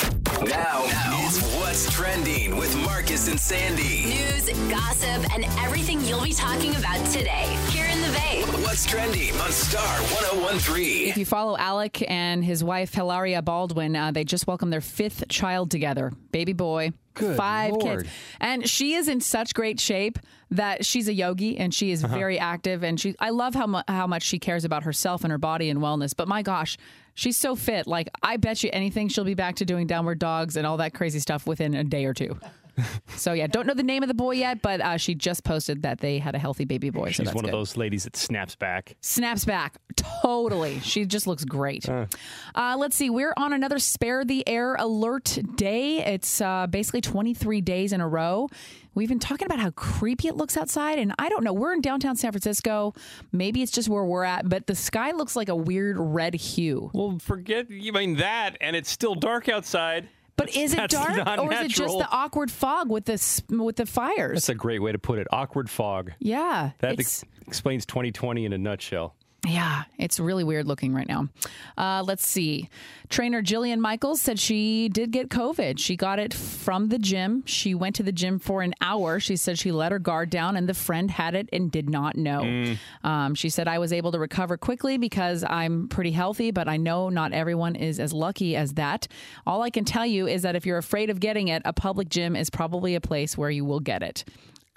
Now, it's What's Trending with Marcus and Sandy. News, gossip, and everything you'll be talking about today. Here in. What's Trending on Star 1013. If you follow Alec and his wife Hilaria Baldwin, uh, they just welcomed their fifth child together, baby boy. Good five Lord. kids, and she is in such great shape that she's a yogi and she is Uh-huh. very active. And she, I love how mu- how much she cares about herself and her body and wellness. But my gosh, she's so fit. Like I bet you anything, she'll be back to doing downward dogs and all that crazy stuff within a day or two. so yeah, don't know the name of the boy yet, but uh, she just posted that they had a healthy baby boy. so She's that's one of good. those ladies that snaps back. Snaps back. Totally. She just looks great. Uh, let's see. We're on another Spare the Air alert day. It's uh, basically 23 days in a row. We've been talking about how creepy it looks outside, and I don't know. We're in downtown San Francisco. Maybe it's just where we're at, but the sky looks like a weird red hue. Well, forget you mean that, and it's still dark outside. But is it That's dark, not or is it just natural. the awkward fog with the with the fires? That's a great way to put it. Awkward fog. yeah, That it's- ex- explains 2020 in a nutshell. Yeah, it's really weird looking right now. Uh, let's see. Trainer Jillian Michaels said she did get COVID. She got it from the gym. She went to the gym for an hour. She said she let her guard down, and the friend had it and did not know. Mm. Um, she said, I was able to recover quickly because I'm pretty healthy, but I know not everyone is as lucky as that. All I can tell you is that if you're afraid of getting it, a public gym is probably a place where you will get it.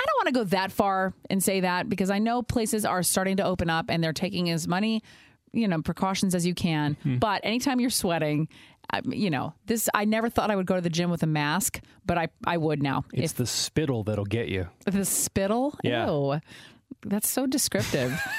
I don't want to go that far and say that because I know places are starting to open up and they're taking as many, you know, precautions as you can. Hmm. But anytime you're sweating, I, you know, this I never thought I would go to the gym with a mask, but I I would now. It's the spittle that'll get you. The spittle, Yeah. Ew. that's so descriptive.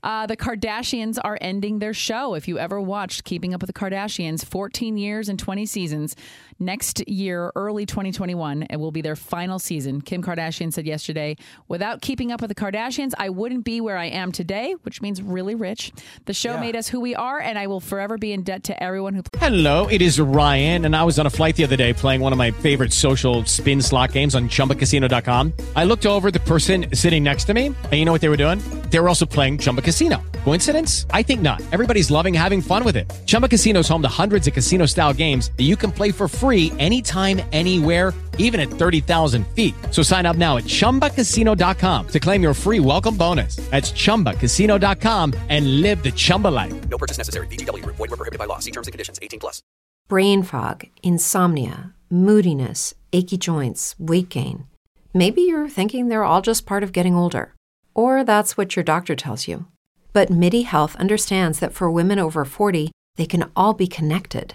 Uh, the Kardashians are ending their show. If you ever watched Keeping Up with the Kardashians, 14 years and 20 seasons. Next year, early 2021, it will be their final season. Kim Kardashian said yesterday, Without Keeping Up with the Kardashians, I wouldn't be where I am today, which means really rich. The show made us who we are, and I will forever be in debt to everyone who. Hello, it is Ryan, and I was on a flight the other day playing one of my favorite social spin slot games on chumbacasino.com. I looked over the person sitting next to me, and you know what they were doing? They were also playing Chumba Casino. Coincidence? I think not. Everybody's loving having fun with it. Chumba Casino is home to hundreds of casino style games that you can play for free anytime, anywhere, even at 30,000 feet. So sign up now at chumbacasino.com to claim your free welcome bonus. That's chumbacasino.com and live the Chumba life. No purchase necessary. VGW Group. Void were prohibited by law. See terms and conditions. 18 plus. Brain fog, insomnia, moodiness, achy joints, weight gain. Maybe you're thinking they're all just part of getting older, or that's what your doctor tells you. But MIDI Health understands that for women over 40, they can all be connected.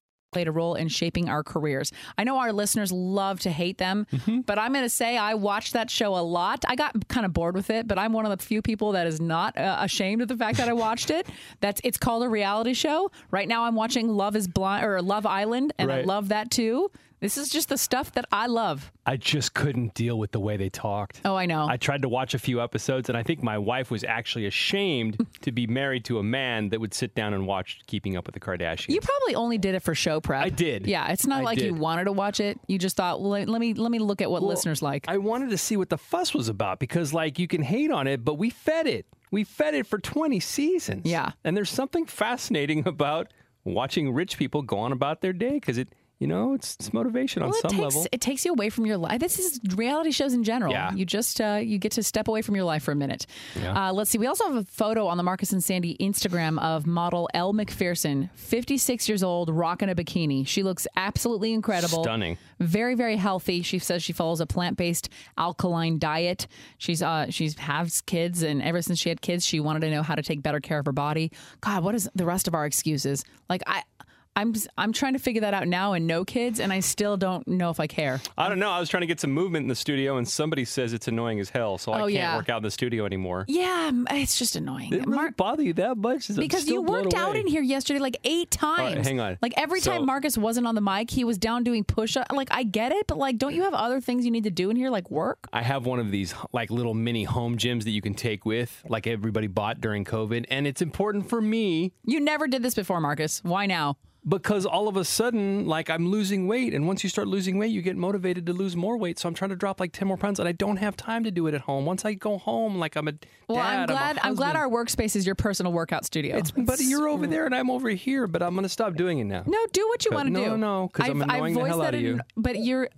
played a role in shaping our careers. I know our listeners love to hate them, Mm-hmm. but I'm going to say I watched that show a lot. I got kind of bored with it, but I'm one of the few people that is not uh, ashamed of the fact that I watched it. That's it's called a reality show. Right now I'm watching Love is Blind or Love Island and I love that too. This is just the stuff that I love. I just couldn't deal with the way they talked. Oh, I know. I tried to watch a few episodes, and I think my wife was actually ashamed to be married to a man that would sit down and watch Keeping Up with the Kardashians. You probably only did it for show prep. I did. Yeah, it's not I like you wanted to watch it. You just thought, let, let me let me look at what Well, listeners like. I wanted to see what the fuss was about because, like, you can hate on it, but we fed it. We fed it for 20 seasons. Yeah. And there's something fascinating about watching rich people go on about their day because it, you know, it's, it's motivation on well, it some takes level. it takes you away from your life. This is reality shows in general. Yeah. You just uh, you get to step away from your life for a minute. Yeah. Uh, let's see. We also have a photo on the Marcus and Sandy Instagram of model Elle Macpherson, 56 years old, rocking a bikini. She looks absolutely incredible. Stunning. Very very healthy. She says she follows a plant based alkaline diet. She's uh she's has kids, and ever since she had kids, she wanted to know how to take better care of her body. God, what is the rest of our excuses? Like I. I'm I'm trying to figure that out now and no kids, and I still don't know if I care. I don't know. I was trying to get some movement in the studio, and somebody says it's annoying as hell, so I Oh, can't yeah. work out in the studio anymore. Yeah, it's just annoying. It really bother you that much? Because you worked out in here yesterday like eight times. right, hang on. Like every So- time Marcus wasn't on the mic, he was down doing push up. Like I get it, but like, don't you have other things you need to do in here, like work? I have one of these like little mini home gyms that you can take with, like everybody bought during COVID, and it's important for me You never did this before, Marcus. Why now? Because all of a sudden, like I'm losing weight, and once you start losing weight, you get motivated to lose more weight. So I'm trying to drop like ten more pounds, and I don't have time to do it at home. Once I go home, like I'm a Well, I'm dad, a glad. I'm, glad our workspace is your personal workout studio. It's, but you're over there and I'm over here, but I'm going to stop doing it now. no, do what you want to no, do. no, 'cause I'm I've- I've annoying the voiced hell that out of in- you. But you're,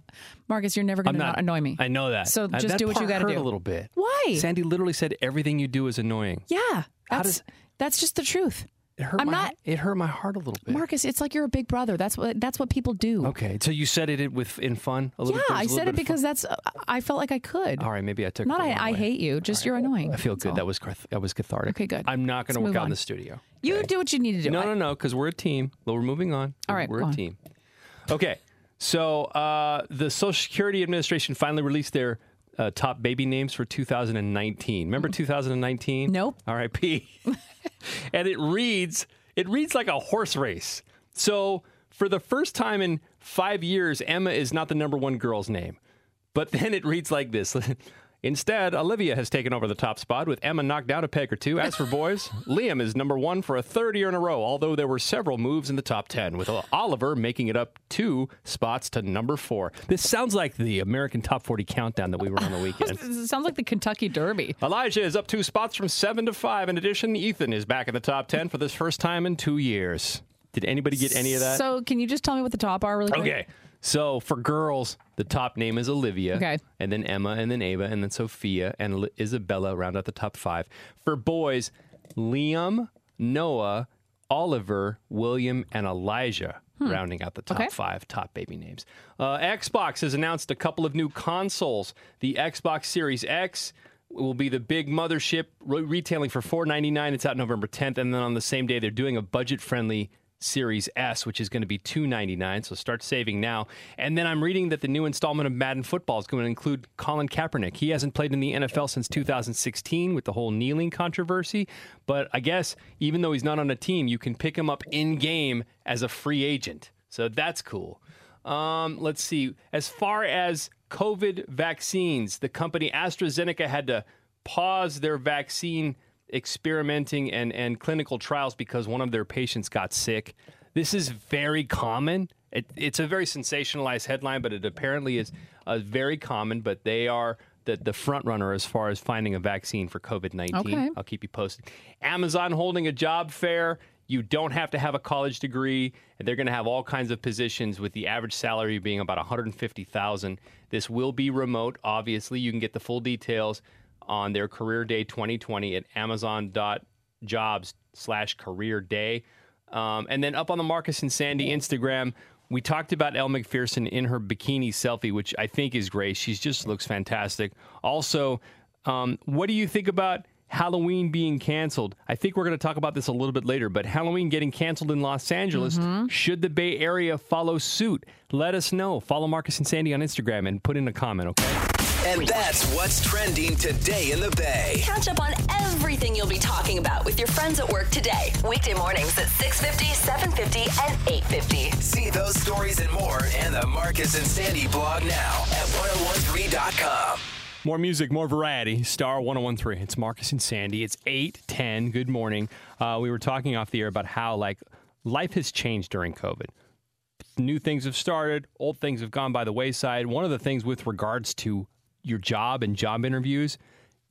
Marcus. You're never going to not- annoy me. I know that. So Uh, just that do what you got to do. a little bit. Why? Sandy literally said everything you do is annoying. Yeah, How that's does- that's just the truth. It hurt I'm my not- it hurt my heart a little bit. Marcus, it's like you're a big brother. That's what that's what people do. Okay, so you said it with in fun a little. Yeah, was I little said it because that's. Uh, I felt like I could. All right, maybe I took. Not I, I hate you. Just you're annoying. I feel That's good. all. That was that was cathartic. Okay, good. I'm not going to work out in on. the studio. You do what you need to do. No, I- no, no, because we're a team. Well, we're moving on. All right, we're a on. team. Okay, so uh, the Social Security Administration finally released their uh, top baby names for 2019. Remember 2019? Nope. R.I.P. and it reads it reads like a horse race. So for the first time in five years, Emma is not the number one girl's name. But then it reads like this. Instead, Olivia has taken over the top spot with Emma knocked down a peg or two. As for boys, Liam is number one for a third year in a row, although there were several moves in the top 10, with Oliver making it up two spots to number four. This sounds like the American Top 40 countdown that we were on the weekend. It sounds like the Kentucky Derby. Elijah is up two spots from seven to five. In addition, Ethan is back in the top 10 for this first time in two years. Did anybody get any of that? So, can you just tell me what the top are really quick? Okay. So for girls, the top name is Olivia. Okay. And then Emma, and then Ava, and then Sophia, and Isabella round out the top five. For boys, Liam, Noah, Oliver, William, and Elijah. Rounding out the top Okay. five top baby names. Uh, Xbox has announced a couple of new consoles. The Xbox Series X will be the big mothership re- retailing for 499. It's out November 10th. And then on the same day, they're doing a budget friendly Series S, which is going to be 299. So start saving now. And then I'm reading that the new installment of Madden Football is going to include Colin Kaepernick. He hasn't played in the NFL since 2016 with the whole kneeling controversy. But I guess even though he's not on a team, you can pick him up in game as a free agent. So that's cool. Um, let's see. As far as COVID vaccines, the company AstraZeneca had to pause their vaccine experimenting and, and clinical trials because one of their patients got sick. This is very common. It, it's a very sensationalized headline, but it apparently is uh, very common. But they are the, the front runner as far as finding a vaccine for COVID 19. Okay. I'll keep you posted. Amazon holding a job fair. You don't have to have a college degree, and they're going to have all kinds of positions with the average salary being about 150,000. This will be remote. Obviously, you can get the full details on their Career Day 2020 at Amazon.jobs slash Career Day. Um, and then up on the Marcus and Sandy Instagram, we talked about Elle Macpherson in her bikini selfie, which I think is great. She just looks fantastic. Also, um, what do you think about Halloween being canceled. I think we're going to talk about this a little bit later, but Halloween getting canceled in Los Angeles. Mm-hmm. Should the Bay Area follow suit? Let us know. Follow Marcus and Sandy on Instagram and put in a comment, okay? And that's what's trending today in the Bay. Catch up on everything you'll be talking about with your friends at work today. Weekday mornings at 6.50, 7.50, and 8.50. See those stories and more in the Marcus and Sandy blog now at 1013.com. More music, more variety. Star 1013. It's Marcus and Sandy. It's 810. Good morning. Uh, we were talking off the air about how, like, life has changed during COVID. New things have started, old things have gone by the wayside. One of the things with regards to your job and job interviews,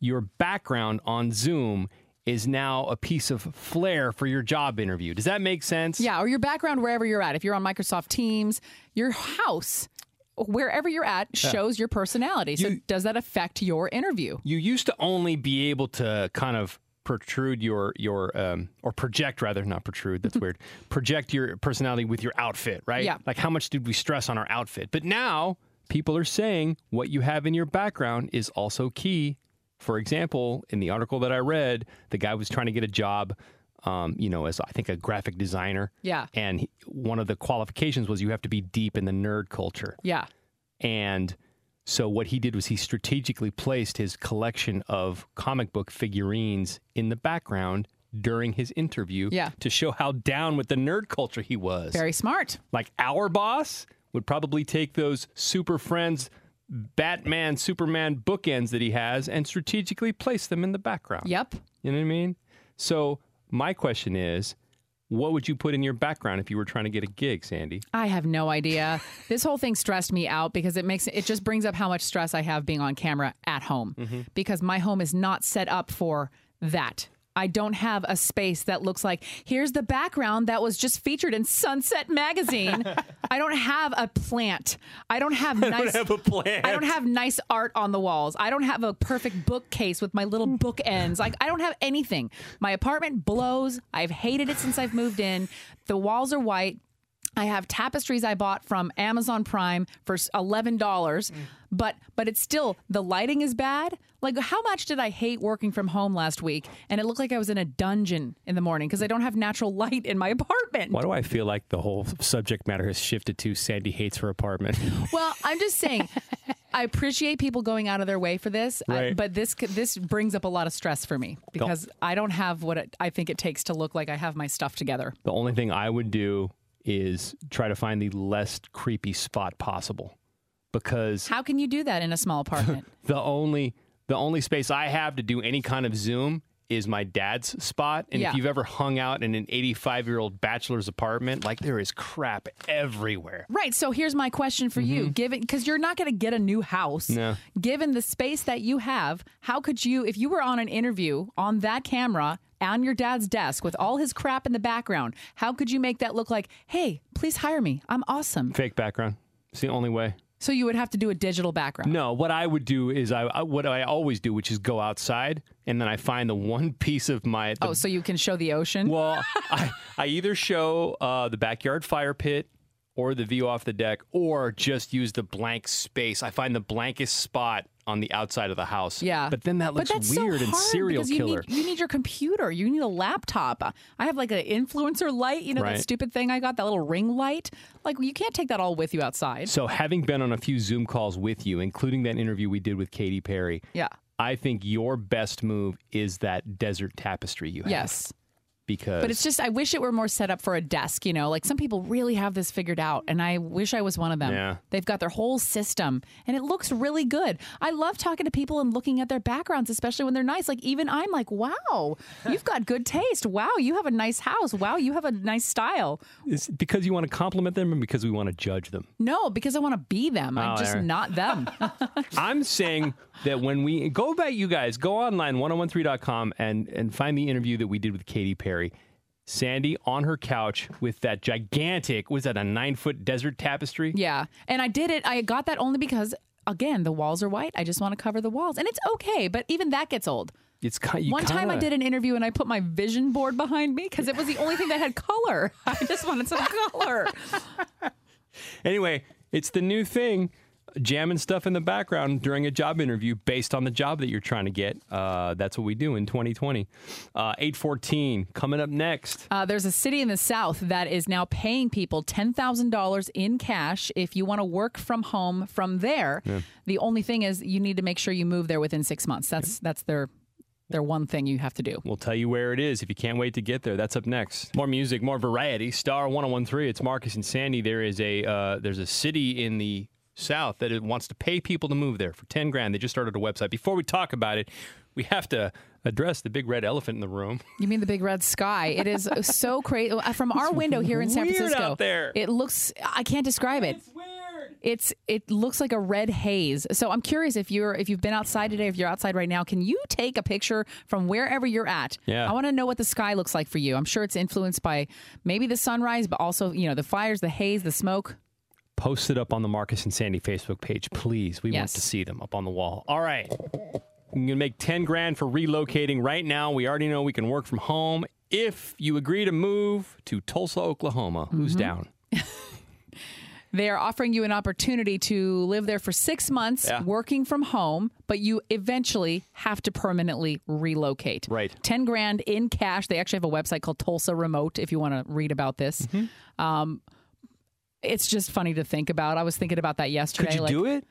your background on Zoom is now a piece of flair for your job interview. Does that make sense? Yeah, or your background wherever you're at. If you're on Microsoft Teams, your house, wherever you're at, shows your personality. So You- does that affect your interview? You used to only be able to kind of protrude your your um, or project rather not protrude that's weird project your personality with your outfit right Yeah. like how much did we stress on our outfit but now people are saying what you have in your background is also key for example in the article that i read the guy was trying to get a job um, you know as i think a graphic designer Yeah. and he, one of the qualifications was you have to be deep in the nerd culture Yeah. and so what he did was he strategically placed his collection of comic book figurines in the background during his interview Yeah. to show how down with the nerd culture he was. Very smart. Like our boss would probably take those Super Friends Batman, Superman bookends that he has and strategically place them in the background. Yep. You know what I mean? So my question is, what would you put in your background if you were trying to get a gig, Sandy? I have no idea. this whole thing stressed me out because it makes it just brings up how much stress I have being on camera at home Mm-hmm. because my home is not set up for that. I don't have a space that looks like here's the background that was just featured in Sunset magazine. I don't have a plant. I don't have nice have a plant. I don't have nice art on the walls. I don't have a perfect bookcase with my little bookends. Like I don't have anything. My apartment blows. I've hated it since I've moved in. The walls are white. I have tapestries I bought from Amazon Prime for eleven dollars, but but it's still the lighting is bad. Like how much did I hate working from home last week? And it looked like I was in a dungeon in the morning because I don't have natural light in my apartment. Why do I feel like the whole subject matter has shifted to Sandy hates her apartment? Well, I'm just saying, I appreciate people going out of their way for this, I- Right. but this this brings up a lot of stress for me because I don't have what it, I think it takes to look like I have my stuff together. the only thing I would do is try to find the less creepy spot possible because How can you do that in a small apartment? the only the only space I have to do any kind of Zoom is my dad's spot. And Yeah. if you've ever hung out in an 85 year old bachelor's apartment, like there is crap everywhere. Right. So here's my question for you. Mm-hmm. Given because you're not going to get a new house. No. Given the space that you have, how could you, if you were on an interview on that camera on your dad's desk with all his crap in the background, how could you make that look like, hey, please hire me. I'm awesome. Fake background. It's the only way. So you would have to do a digital background. No, what I would do is I, I what I always do, which is go outside and then I find the one piece of my the Oh, so you can show the ocean? Well, I, I either show uh, the backyard fire pit or the view off the deck, or just use the blank space. I find the blankest spot on the outside of the house. Yeah. But then that looks but that's weird so and serial because you killer. Need, you need your computer. You need a laptop. I have like an influencer light, you know, Right. that stupid thing I got, that little ring light. Like, you can't take that all with you outside. So, having been on a few Zoom calls with you, including that interview we did with Katy Perry, Yeah. I think your best move is that desert tapestry you have. Yes. Because But it's just, I wish it were more set up for a desk, you know? Like, some people really have this figured out, and I wish I was one of them. Yeah. They've got their whole system, and it looks really good. I love talking to people and looking at their backgrounds, especially when they're nice. Like, even I'm like, wow, you've got good taste. Wow, you have a nice house. Wow, you have a nice style. it's because you want to compliment them and because we want to judge them. No, because I want to be them. I'm Oh, just there. not them. I'm saying that when we go back, you guys go online 1013.com and and find the interview that we did with Katy Perry. Sandy on her couch with that gigantic, was that a nine foot desert tapestry? yeah. And I did it. I got that only because, again, the walls are white. I just want to cover the walls. And it's okay, but even that gets old. It's kind. One time I did an interview and I put my vision board behind me because it was the only thing that had color. I just wanted some color. Anyway, it's the new thing. Jamming stuff in the background during a job interview based on the job that you're trying to get. Uh, that's what we do in 2020. Uh, 814 coming up next. Uh, there's a city in the South that is now paying people $10,000 in cash if you want to work from home from there. Yeah. The only thing is you need to make sure you move there within six months. That's that's their their one thing you have to do. We'll tell you where it is if you can't wait to get there. That's up next. More music, more variety. Star 1013. It's Marcus and Sandy. There is a uh, there's a city in the south that it wants to pay people to move there for 10 grand. They just started a website. Before we talk about it, we have to address the big red elephant in the room. You mean the big red sky? It is so crazy. Uh, from our window here in San Francisco, there. it looks. I can't describe it. It's weird. It's it looks like a red haze. So I'm curious if you're if you've been outside today, if you're outside right now, can you take a picture from wherever you're at? Yeah. I want to know what the sky looks like for you. I'm sure it's influenced by maybe the sunrise, but also you know the fires, the haze, the smoke. Post it up on the Marcus and Sandy Facebook page, please. We want to see them up on the wall. All right. I'm going to make 10 grand for relocating right now. We already know we can work from home. If you agree to move to Tulsa, Oklahoma, who's Mhm. down? They are offering you an opportunity to live there for six months, Yeah. working from home, but you eventually have to permanently relocate. Right. 10 grand in cash. They actually have a website called Tulsa Remote if you want to read about this. Mm-hmm. Um, it's just funny to think about. I was thinking about that yesterday. Could you like, do it?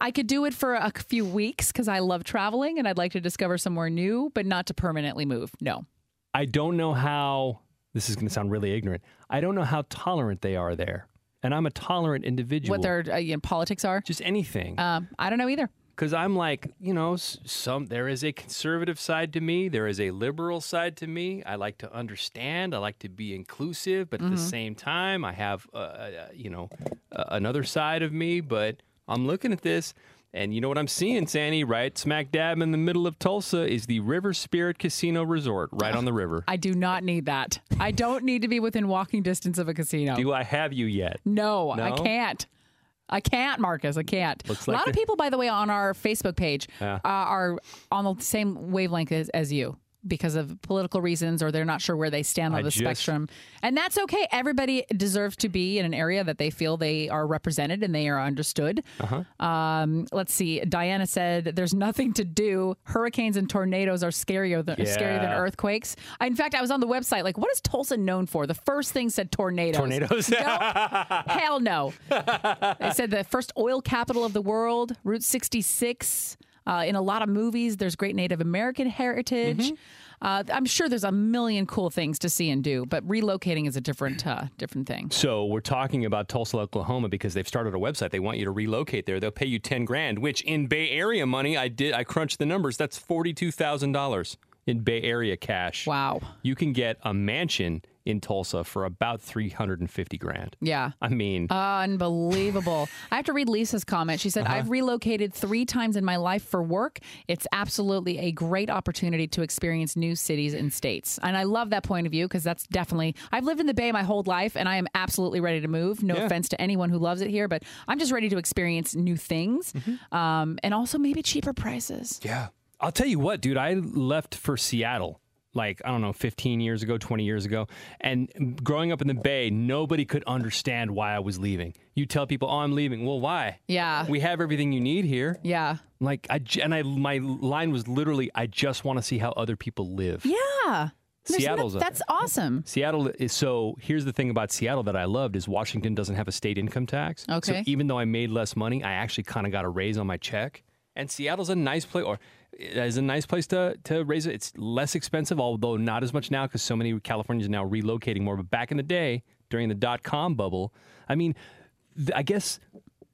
I could do it for a few weeks because I love traveling and I'd like to discover somewhere new, but not to permanently move. No. I don't know how, this is going to sound really ignorant. I don't know how tolerant they are there. And I'm a tolerant individual. What their uh, you know, politics are? Just anything. Um, I don't know either. Because I'm like, you know, some there is a conservative side to me, there is a liberal side to me. I like to understand, I like to be inclusive, but at the Mhm. same time, I have, uh, uh, you know, uh, another side of me. But I'm looking at this, and you know what I'm seeing, Sandy? Right smack dab in the middle of Tulsa is the River Spirit Casino Resort, right on the river. I do not need that. I don't need to be within walking distance of a casino. Do I have you yet? No, I can't. I can't, Marcus. I can't. Looks a like lot of people, by the way, on our Facebook page uh, are on the same wavelength as, as you because of political reasons or they're not sure where they stand on I the just- spectrum. And that's okay. Everybody deserves to be in an area that they feel they are represented and they are understood. Uh-huh. Um, let's see. Diana said, "There's nothing to do. Hurricanes and tornadoes are scarier than scarier than earthquakes." I- in fact, I was on the website. Like, what is Tulsa known for? The first thing said tornadoes. Tornadoes? Hell no. It said the first oil capital of the world, Route 66. Uh, in a lot of movies, there's great Native American heritage. Mm-hmm. Uh, I'm sure there's a million cool things to see and do, but relocating is a different, uh, different thing. So we're talking about Tulsa, Oklahoma, because they've started a website. They want you to relocate there. They'll pay you ten grand, which in Bay Area money, I did. I crunched the numbers. That's forty two thousand dollars in Bay Area cash. Wow. You can get a mansion in Tulsa for about three hundred and fifty grand. Yeah. I mean, Unbelievable. I have to read Lisa's comment. She said, Uh-huh. I've relocated three times in my life for work. It's absolutely a great opportunity to experience new cities and states. And I love that point of view because that's definitely, I've lived in the Bay my whole life and I am absolutely ready to move. No Yeah. offense to anyone who loves it here, but I'm just ready to experience new things um, and also maybe cheaper prices. Yeah. I'll tell you what, dude, I left for Seattle like, I don't know, 15 years ago, 20 years ago. And growing up in the Bay, nobody could understand why I was leaving. You tell people, oh, I'm leaving. Well, why? Yeah. We have everything you need here. Yeah. Like, I and I, my line was literally, I just want to see how other people live. Yeah. There's no- Seattle's a- that's awesome. Seattle is so. Here's the thing about Seattle that I loved is Washington doesn't have a state income tax. Okay. So even though I made less money, I actually kind of got a raise on my check. And Seattle's a nice place, or Uh, is a nice place to to raise it. It's less expensive, although not as much now because so many Californians are now relocating more. But back in the day, during the dot com bubble, I mean, th- I guess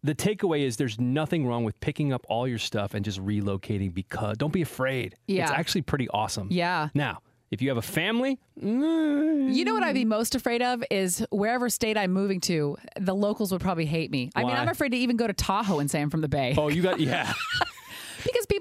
the takeaway is there's nothing wrong with picking up all your stuff and just relocating because don't be afraid. Yeah. It's actually pretty awesome. Yeah. Now, if you have a family, You know what I'd be most afraid of is wherever state I'm moving to, the locals would probably hate me. I mean, I'm afraid to even go to Tahoe and say I'm from the Bay. Oh, you got yeah.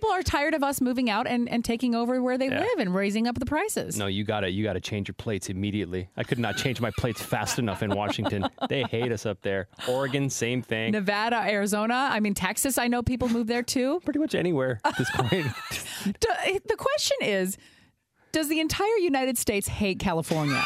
People are tired of us moving out and, and taking over where they Yeah. live and raising up the prices. No, you gotta you gotta change your plates immediately. I could not change my plates fast enough in Washington. They hate us up there. Oregon, same thing. Nevada, Arizona, I mean Texas, I know people move there too. Pretty much anywhere at this point. The question is, does the entire United States hate California?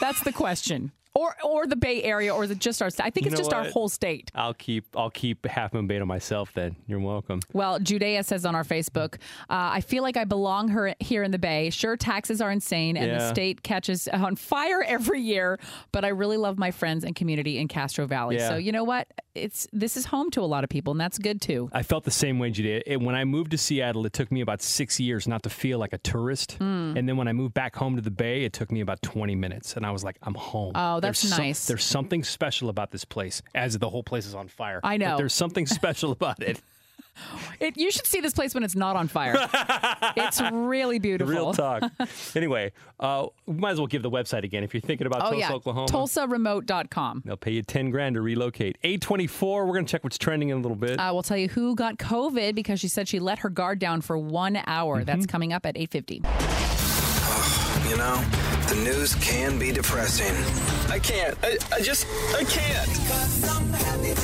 That's the question. Or or the Bay Area, or the just our. I think You it's just our whole state. I'll keep I'll keep half moon bay to myself then. You're welcome. Well, Judea says on our Facebook, uh, I feel like I belong her here in the Bay. Sure, taxes are insane and the state catches on fire every year, but I really love my friends and community in Castro Valley. Yeah. So you know what? It's this is home to a lot of people, and that's good too. I felt the same way, Judea. It, when I moved to Seattle, it took me about six years not to feel like a tourist. Mm. And then when I moved back home to the Bay, it took me about 20 minutes. And I was like, I'm home. Oh, that's There's some- there's something special about this place, as the whole place is on fire. I But know. there's something special about it. It, you should see this place when it's not on fire. it's really beautiful. Real talk. anyway, uh, we might as well give the website again if you're thinking about oh Tulsa, yeah, Oklahoma. TulsaRemote.com. They'll pay you 10 grand to relocate. 824, we're going to check what's trending in a little bit. Uh, we'll tell you who got COVID because she said she let her guard down for one hour. That's Mm-hmm. coming up at 8:50. You know, the news can be depressing. I can't. I, I just, I can't.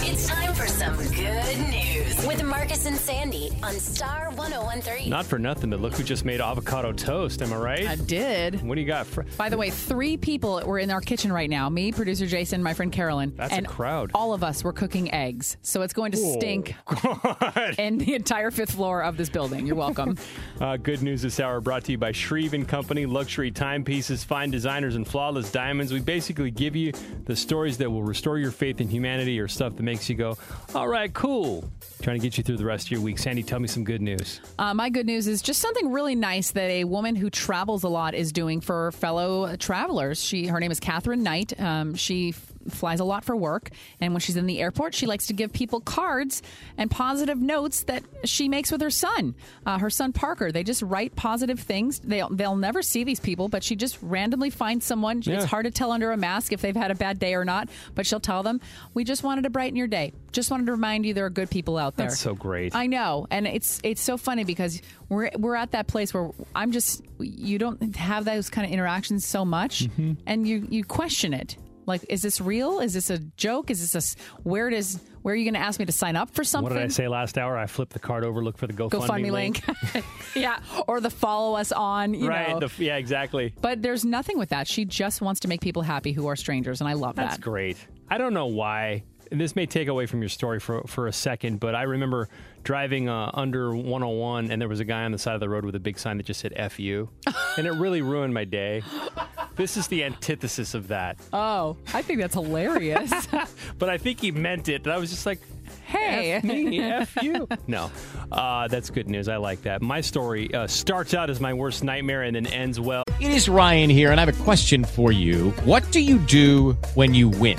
It's time for some good news with Marcus and Sandy on Star 1013. Not for nothing, but look who just made avocado toast. Am I right? I did. What do you got? For- By the way, three people were in our kitchen right now. Me, producer Jason, my friend Carolyn. That's a and crowd. All of us were cooking eggs. So it's going to Oh, stink in the entire fifth floor of this building. You're welcome. Uh, good news this hour brought to you by Shreve and Company, luxury timepieces, fine designers, and flawless diamonds. We basically give you the stories that will restore your faith in humanity or stuff that makes you go, all right, cool. Trying to get you through the rest of your week. Sandy, tell me some good news. Uh, my good news is just something really nice that a woman who travels a lot is doing for fellow travelers. She, her name is Catherine Knight. Um, she flies a lot for work, and when she's in the airport, she likes to give people cards and positive notes that she makes with her son, uh, her son Parker. They just write positive things. They'll they'll never see these people, but she just randomly finds someone. Yeah. It's hard to tell under a mask if they've had a bad day or not, but she'll tell them, "We just wanted to brighten your day. Just wanted to remind you there are good people out there." That's so great. I know, and it's it's so funny because we're we're at that place where I'm just you don't have those kind of interactions so much, Mm-hmm. and you you question it. Like, is this real? Is this a joke? Is this a where does where are you going to ask me to sign up for something? What did I say last hour? I flipped the card over, look for the GoFundMe, GoFundMe link, yeah, or the follow us on, you right. know. The, yeah, exactly. but there's nothing with that. She just wants to make people happy who are strangers, and I love That's that. That's great. I don't know why. And This may take away from your story for for a second, but I remember driving uh, under 101, and there was a guy on the side of the road with a big sign that just said "F you," and it really ruined my day. This is the antithesis of that. Oh, I think that's hilarious. But I think he meant it, and I was just like, hey, F me, F you. No, uh, that's good news. I like that. My story uh, starts out as my worst nightmare and then ends well. It is Ryan here, and I have a question for you. What do you do when you win?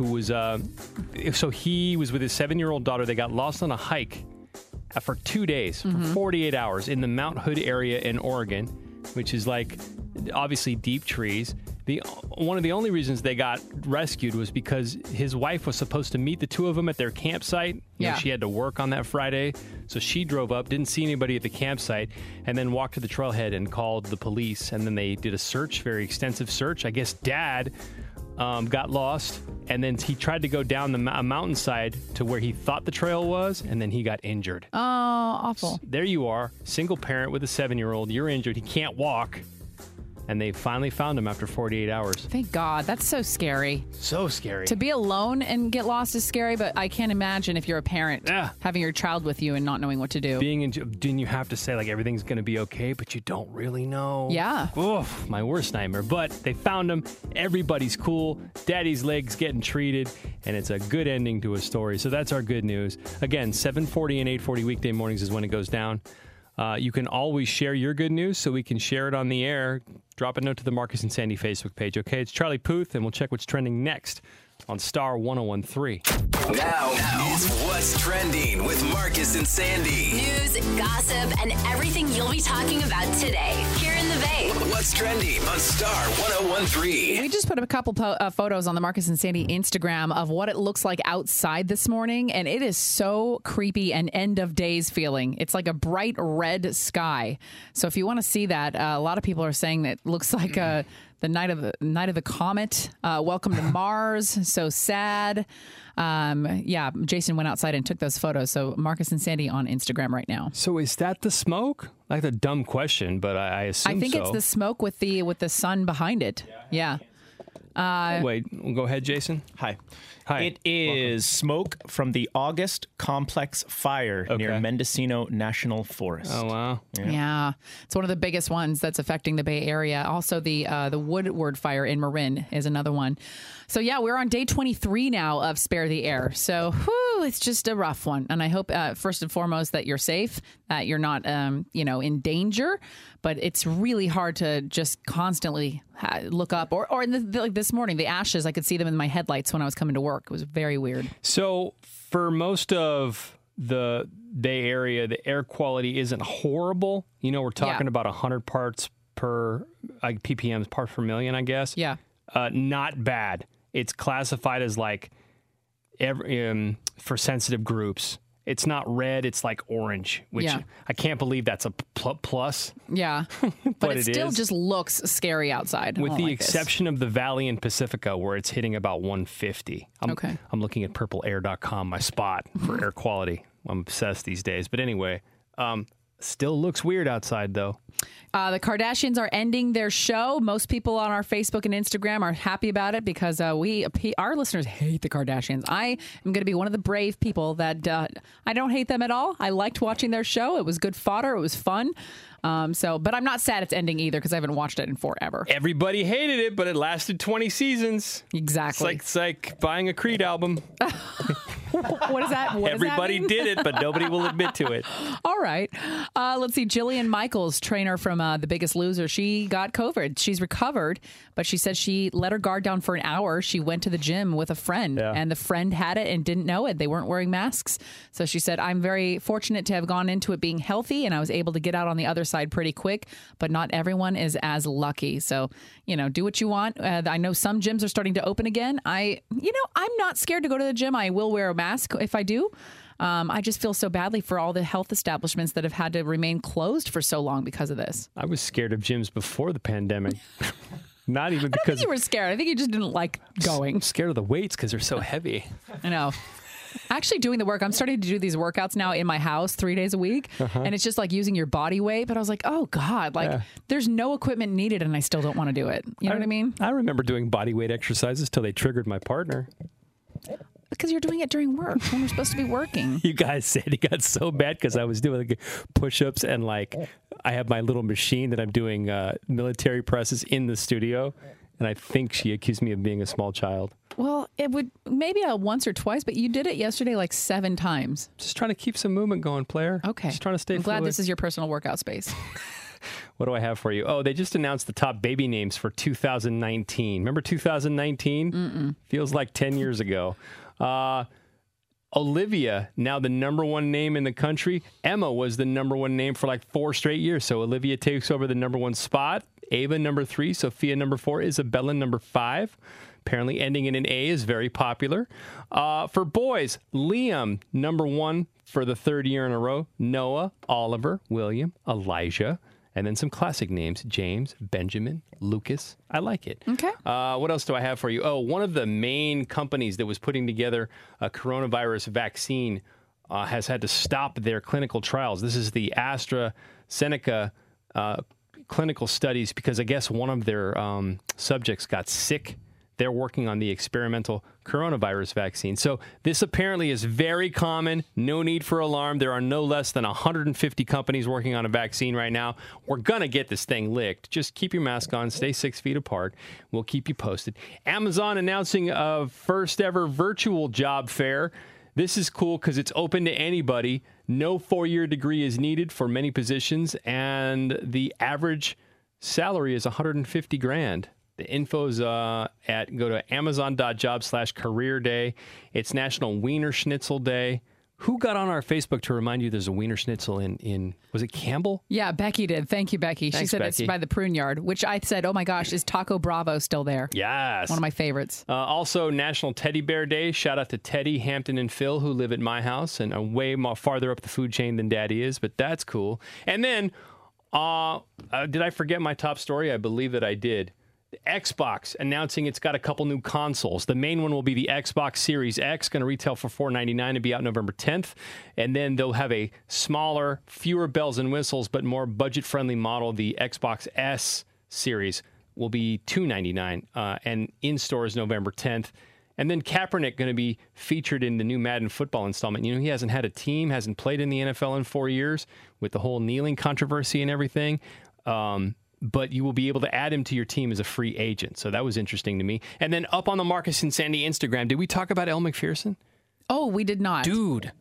who was, uh, so he was with his seven year old daughter. They got lost on a hike for two days, for 48 hours in the Mount Hood area in Oregon, which is like obviously deep trees. The, one of the only reasons they got rescued was because his wife was supposed to meet the two of them at their campsite. You know, Yeah. she had to work on that Friday. So she drove up, didn't see anybody at the campsite, and then walked to the trailhead and called the police. And then they did a search, very extensive search. I guess dad um, got lost, and then he tried to go down the a mountainside to where he thought the trail was, and then he got injured. Oh, awful. There you are, single parent with a seven year old. You're injured. He can't walk. And they finally found him after 48 hours. Thank God. That's so scary. So scary. To be alone and get lost is scary, but I can't imagine if you're a parent having your child with you and not knowing what to do. Being in, didn't you have to say like everything's going to be okay, but you don't really know? Yeah. Oof, my worst nightmare. But they found him. Everybody's cool. Daddy's legs getting treated, and it's a good ending to a story. So that's our good news. Again, 7:40 and 8:40 weekday mornings is when it goes down. Uh, you can always share your good news so we can share it on the air. Drop a note to the Marcus and Sandy Facebook page. Okay, it's Charlie Puth, and we'll check what's trending next on Star 1013. Now, is What's Trending with Marcus and Sandy. News, gossip, and everything you'll be talking about today here What's Trending on Star 1013. We just put a couple po- uh, photos on the Marcus and Sandy Instagram of what it looks like outside this morning, and it is so creepy and end of days feeling. It's like a bright red sky. So if you want to see that, uh, a lot of people are saying that looks like uh, the night of the night of the comet. Uh, welcome to Mars. So sad. Um, yeah, Jason went outside and took those photos. So Marcus and Sandy on Instagram right now. So is that the smoke? Like a dumb question, but I, I assume I think so. it's the smoke with the with the sun behind it. Yeah. Uh, Wait, go ahead, Jason. Hi. Hi. It is smoke from the August complex fire near Mendocino National Forest. Oh wow! Yeah. it's one of the biggest ones that's affecting the Bay Area. Also, the uh, the Woodward fire in Marin is another one. So yeah, we're on day 23 now of Spare the Air. So whew, it's just a rough one, and I hope uh, first and foremost that you're safe, that you're not um, you know in danger. But it's really hard to just constantly look up, or or in the, like this morning, the ashes I could see them in my headlights when I was coming to work. It was very weird. So for most of the Bay Area, the air quality isn't horrible. You know, we're talking Yeah. about 100 parts per like ppm parts per million, I guess. Yeah. Uh, not bad. It's classified as like every, um, for sensitive groups. It's not red. It's like orange, which Yeah. I can't believe that's a pl- plus. Yeah, but, But it it still is. just looks scary outside. With the like this. exception of the Valley and Pacifica, where it's hitting about 150. I'm, Okay. I'm looking at purpleair.com, my spot for air quality. I'm obsessed these days. But anyway, um, still looks weird outside, though. Uh, the Kardashians are ending their show. Most people on our Facebook and Instagram are happy about it because uh, we, our listeners, hate the Kardashians. I am going to be one of the brave people that uh, I don't hate them at all. I liked watching their show. It was good fodder. It was fun. Um, so, but I'm not sad it's ending either because I haven't watched it in forever. Everybody hated it, but it lasted 20 seasons. Exactly. It's like, it's like buying a Creed album. what is that? What that Everybody mean? did it, but nobody will admit to it. All right. Uh, let's see. Jillian Michaels, trainer from uh, The Biggest Loser, she got COVID. She's recovered, but she said she let her guard down for an hour. She went to the gym with a friend, and the friend had it and didn't know it. They weren't wearing masks. So she said, I'm very fortunate to have gone into it being healthy, and I was able to get out on the other side pretty quick, but not everyone is as lucky. So, you know, do what you want. Uh, I know some gyms are starting to open again. I, you know, I'm not scared to go to the gym. I will wear a mask if I do. Um, I just feel so badly for all the health establishments that have had to remain closed for so long because of this. I was scared of gyms before the pandemic. Not even I think because you were scared. I think you just didn't like going. I'm scared of the weights because they're so heavy. I know. Actually, doing the work, I'm starting to do these workouts now in my house three days a week. Uh-huh. And it's just like using your body weight. But I was like, oh God, like Yeah. there's no equipment needed and I still don't want to do it. You know what I mean? I remember doing body weight exercises till they triggered my partner. Because you're doing it during work when we're supposed to be working. You guys said it got so bad because I was doing like push-ups and like I have my little machine that I'm doing uh, military presses in the studio, and I think she accused me of being a small child. Well, it would maybe a once or twice, but you did it yesterday like seven times. Just trying to keep some movement going, player. Okay. Just trying to stay I'm glad fluid. this is your personal workout space. What do I have for you? Oh, they just announced the top baby names for 2019. Remember 2019? Mm-mm. Feels like 10 years ago. Uh, Olivia, now the number one name in the country. Emma was the number one name for like four straight years. So Olivia takes over the number one spot. Ava, number three. Sophia, number four. Isabella, number five. Apparently, ending in an A is very popular. Uh, for boys, Liam, number one for the third year in a row. Noah, Oliver, William, Elijah, and then some classic names James, Benjamin, Lucas. I like it. Okay. Uh, what else do I have for you? Oh, one of the main companies that was putting together a coronavirus vaccine uh, has had to stop their clinical trials. This is the AstraZeneca uh, clinical studies because I guess one of their um, subjects got sick. They're working on the experimental coronavirus vaccine. So, this apparently is very common. No need for alarm. There are no less than 150 companies working on a vaccine right now. We're going to get this thing licked. Just keep your mask on, stay six feet apart. We'll keep you posted. Amazon announcing a first ever virtual job fair. This is cool because it's open to anybody. No four year degree is needed for many positions, and the average salary is 150 grand. The info's uh, at go to amazon.job slash career day. It's National Wienerschnitzel Day. Who got on our Facebook to remind you there's a Wienerschnitzel in, in was it Campbell? Yeah, Becky did. Thank you, Becky. she said Becky. it's by the Pruneyard, which I said, oh my gosh, is Taco Bravo still there? Yes. One of my favorites. Uh, also, National Teddy Bear Day. Shout out to Teddy, Hampton, and Phil, who live at my house and are way more farther up the food chain than Daddy is, but that's cool. And then, uh, uh, did I forget my top story? I believe that I did. Xbox announcing it's got a couple new consoles. The main one will be the Xbox Series X, going to retail for $499 and be out November 10th. And then they'll have a smaller, fewer bells and whistles, but more budget friendly model, the Xbox S Series will be 299 uh, and in stores November 10th. And then Kaepernick going to be featured in the new Madden football installment. You know, he hasn't had a team, hasn't played in the NFL in four years with the whole kneeling controversy and everything. Um, but you will be able to add him to your team as a free agent. So that was interesting to me. And then up on the Marcus and Sandy Instagram, did we talk about Elle Macpherson? Oh, we did not. Dude,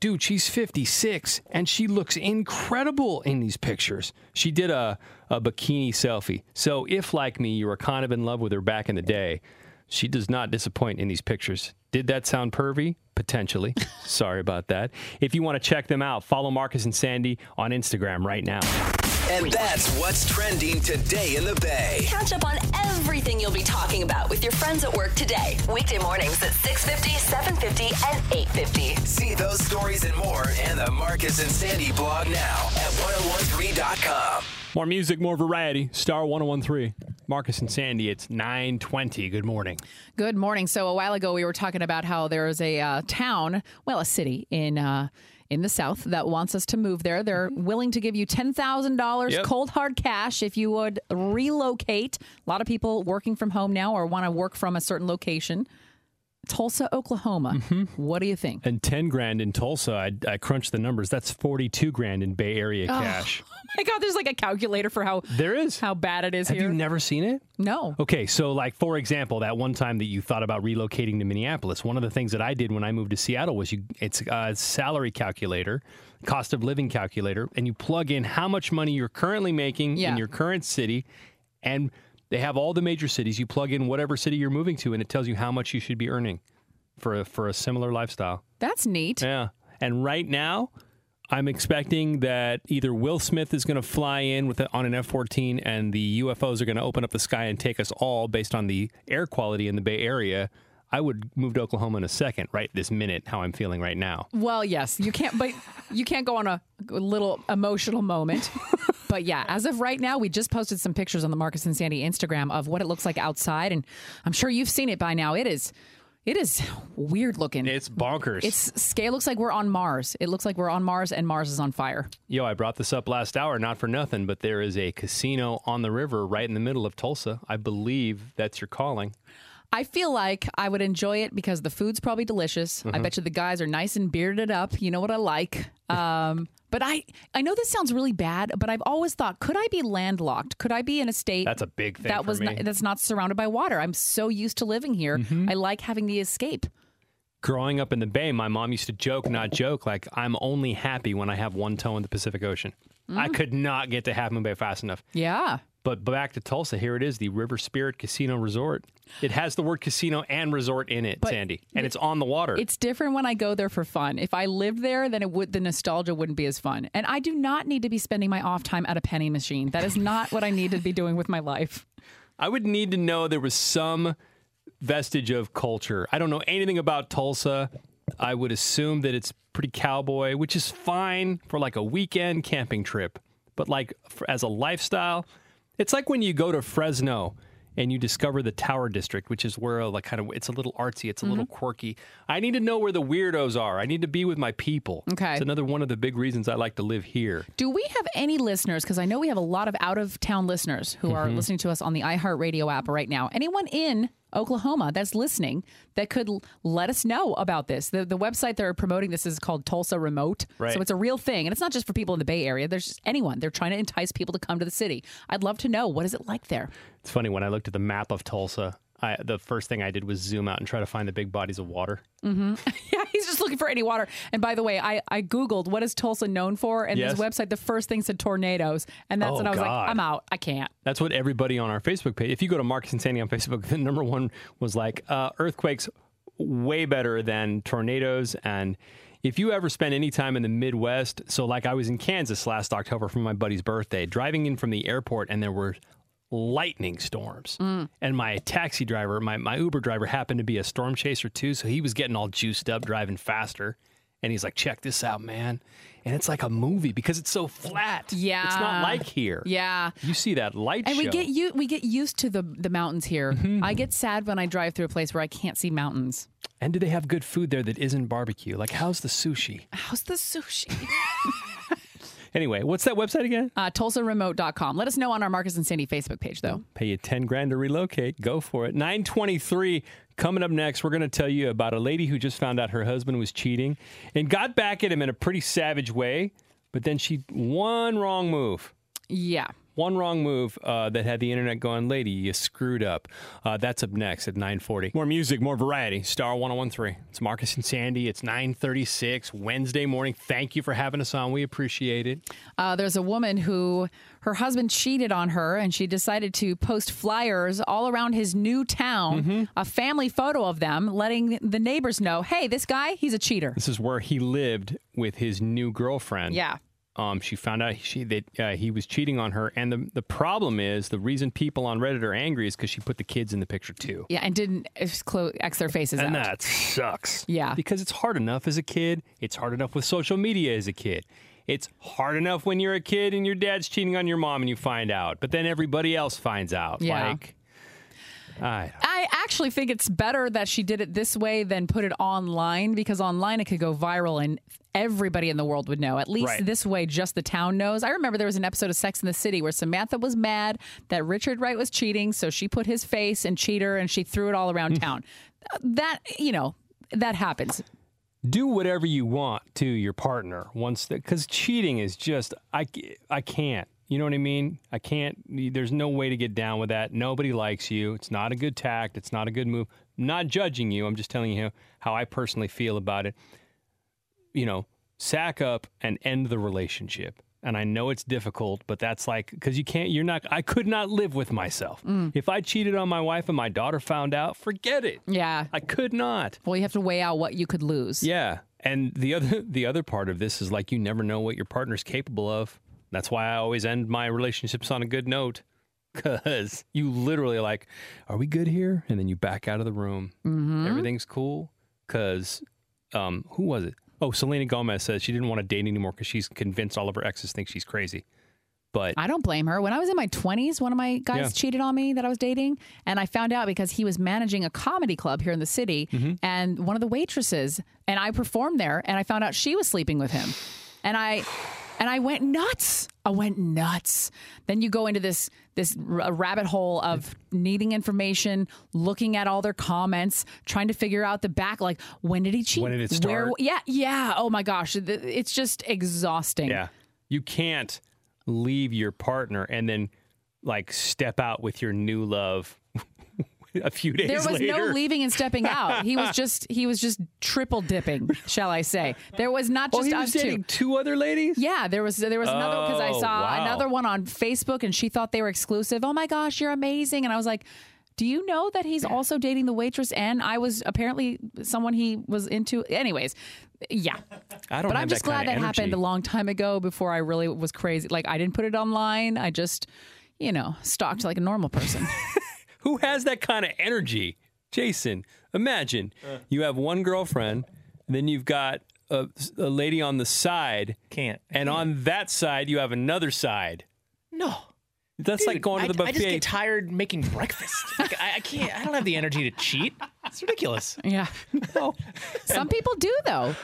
dude, she's 56 and she looks incredible in these pictures. She did a, a bikini selfie. So if, like me, you were kind of in love with her back in the day, she does not disappoint in these pictures. Did that sound pervy? Potentially. Sorry about that. If you want to check them out, follow Marcus and Sandy on Instagram right now. And that's what's trending today in the Bay. Catch up on everything you'll be talking about with your friends at work today. Weekday mornings at 6.50, 7.50, and 8.50. See those stories and more in the Marcus and Sandy blog now at 1013.com. More music, more variety. Star 1013. Marcus and Sandy, it's 920. Good morning. Good morning. So a while ago, we were talking about how there is a uh, town, well, a city in uh, in the South that wants us to move there. They're mm-hmm. willing to give you ten thousand dollars Yep. cold hard cash if you would relocate. A lot of people working from home now or want to work from a certain location. Tulsa, Oklahoma. Mm-hmm. What do you think? And 10 grand in Tulsa, I, I crunched the numbers. That's 42 grand in Bay Area Oh, cash. Oh my God, there's like a calculator for how there is how bad it is Have here. you never seen it? No. Okay, so like for example, that one time that you thought about relocating to Minneapolis, one of the things that I did when I moved to Seattle was you it's a salary calculator, cost of living calculator, and you plug in how much money you're currently making Yeah. in your current city and they have all the major cities. You plug in whatever city you're moving to and it tells you how much you should be earning for a, for a similar lifestyle. That's neat. Yeah. And right now, I'm expecting that either Will Smith is going to fly in with a, on an F-14, and the UFOs are going to open up the sky and take us all based on the air quality in the Bay Area. I would move to Oklahoma in a second, right this minute. How I'm feeling right now. Well, yes, you can't, but you can't go on a little emotional moment. but yeah, as of right now, we just posted some pictures on the Marcus and Sandy Instagram of what it looks like outside, and I'm sure you've seen it by now. It is, it is weird looking. It's bonkers. It's scale looks like we're on Mars. It looks like we're on Mars, and Mars is on fire. Yo, I brought this up last hour, not for nothing, but there is a casino on the river right in the middle of Tulsa. I believe that's your calling. I feel like I would enjoy it because the food's probably delicious. I Mhm. bet you the guys are nice and bearded up. You know what I like. Um, but I, I know this sounds really bad, but I've always thought, could I be landlocked? Could I be in a state That's a big thing that was. Not, that's not surrounded by water? I'm so used to living here. Mhm. I like having the escape. Growing up in the Bay, my mom used to joke, not joke, like I'm only happy when I have one toe in the Pacific Ocean. I Mm. could not get to Half Moon Bay fast enough. Yeah. But back to Tulsa, here it is, the River Spirit Casino Resort. It has the word casino and resort in it, Sandy, and it's on the water. It's different when I go there for fun. If I lived there, then it would the nostalgia wouldn't be as fun. And I do not need to be spending my off time at a penny machine. That is not what I need to be doing with my life. I would need to know there was some vestige of culture. I don't know anything about Tulsa. I would assume that it's pretty cowboy, which is fine for like a weekend camping trip. But like for, as a lifestyle, it's like when you go to Fresno and you discover the Tower District, which is where like kind of it's a little artsy, it's a little Mm-hmm. quirky. I need to know where the weirdos are. I need to be with my people. Okay. It's another one of the big reasons I like to live here. Do we have any listeners? Because I know we have a lot of out of town listeners who are Mhm. listening to us on the iHeartRadio app right now. Anyone in Oklahoma that's listening that could l- let us know about this. The, the website they're promoting this is called Tulsa Remote. Right. So it's a real thing. And it's not just for people in the Bay Area, there's just anyone. They're trying to entice people to come to the city. I'd love to know what is it like there? It's funny when I looked at the map of Tulsa. I, the first thing I did was zoom out and try to find the big bodies of water. hmm yeah, he's just looking for any water. And by the way, I, I Googled what is Tulsa known for, and Yes. this website, the first thing said tornadoes. And that's Oh, when I was God. like, I'm out. I can't. That's what everybody on our Facebook page. If you go to Marcus and Sandy on Facebook, the number one was like uh, earthquakes, way better than tornadoes. And if you ever spend any time in the Midwest, so like I was in Kansas last October for my buddy's birthday, driving in from the airport, and there were lightning storms. Mm. And my taxi driver, my, my Uber driver, happened to be a storm chaser too. So he was getting all juiced up, driving faster. And he's like, check this out, man. And it's like a movie because it's so flat. Yeah. It's not like here. Yeah. You see that light And show. we get you we get used to the the mountains here. Mm-hmm. I get sad when I drive through a place where I can't see mountains. And do they have good food there that isn't barbecue? Like, how's the sushi? How's the sushi? Anyway, what's that website again? Uh, TulsaRemote.com. Let us know on our Marcus and Sandy Facebook page, though. Pay you 10 grand to relocate. Go for it. 923 coming up next. We're going to tell you about a lady who just found out her husband was cheating and got back at him in a pretty savage way, but then she one wrong move. Yeah. One wrong move uh, that had the internet going, lady, you screwed up. Uh, that's up next at 940. More music, more variety. Star 1013. It's Marcus and Sandy. It's 936 Wednesday morning. Thank you for having us on. We appreciate it. Uh, there's a woman who her husband cheated on her, and she decided to post flyers all around his new town, Mm-hmm. a family photo of them, letting the neighbors know, hey, this guy, he's a cheater. This is where he lived with his new girlfriend. Yeah. Um, she found out she that uh, he was cheating on her, and the the problem is the reason people on Reddit are angry is because she put the kids in the picture too, Yeah, and didn't exclo- X their faces and out. that sucks. Yeah. because it's hard enough as a kid. It's hard enough with social media as a kid. It's hard enough when you're a kid and your dad's cheating on your mom and you find out, but then everybody else finds out. Yeah. Like, I I actually think it's better that she did it this way than put it online because online it could go viral and everybody in the world would know. At least Right. this way, just the town knows. I remember there was an episode of Sex in the City where Samantha was mad that Richard Wright was cheating, so she put his face and cheater and she threw it all around hmm. town. Uh, that, you know, that happens. do whatever you want to your partner once that because cheating is just I, I can't you know what i mean i can't there's no way to get down with that nobody likes you it's not a good tact it's not a good move I'm not judging you i'm just telling you how i personally feel about it you know sack up and end the relationship and i know it's difficult but that's like because you can't you're not i could not live with myself if i cheated on my wife and my daughter found out forget it Yeah. i could not Well, you have to weigh out what you could lose. yeah, and the other the other part of this is like you never know what your partner's capable of. That's why I always end my relationships on a good note, because you literally like, are we good here? And then you back out of the room. Mhm. Everything's cool. Because um, who was it? Oh, Selena Gomez says she didn't want to date anymore because she's convinced all of her exes think she's crazy. But I don't blame her. When I was in my 20s, one of my guys Yeah. cheated on me that I was dating. And I found out because he was managing a comedy club here in the city. Mm-hmm. And one of the waitresses, and I performed there, and I found out she was sleeping with him. And I. And I went nuts. I went nuts. Then you go into this this rabbit hole of needing information, looking at all their comments, trying to figure out the back. Like, when did he cheat? When did it Where- start? yeah, yeah. Oh my gosh, it's just exhausting. Yeah. You can't leave your partner and then like step out with your new love a few days there was later. no leaving and stepping out. He was just he was just triple dipping, shall I say? There was not Oh, just he was us two. dating two other ladies. Yeah, there was there was another because I Oh, saw wow. another one on Facebook and she thought they were exclusive. Oh my gosh, you're amazing! And I was like. Do you know that he's also dating the waitress? And I was apparently someone he was into. Anyways, yeah. I don't know. but I'm just that glad that happened a long time ago before I really was crazy. Like I didn't put it online. I just, you know, stalked like a normal person. Who has that kind of energy? Jason, imagine uh. you have one girlfriend, then you've got a, a lady on the side. Can't. And on that side, you have another side. No. That's like going to the I, I just buffet. get tired making breakfast. like, I, I can't. I don't have the energy to cheat. It's ridiculous. Yeah. No. Some people do though.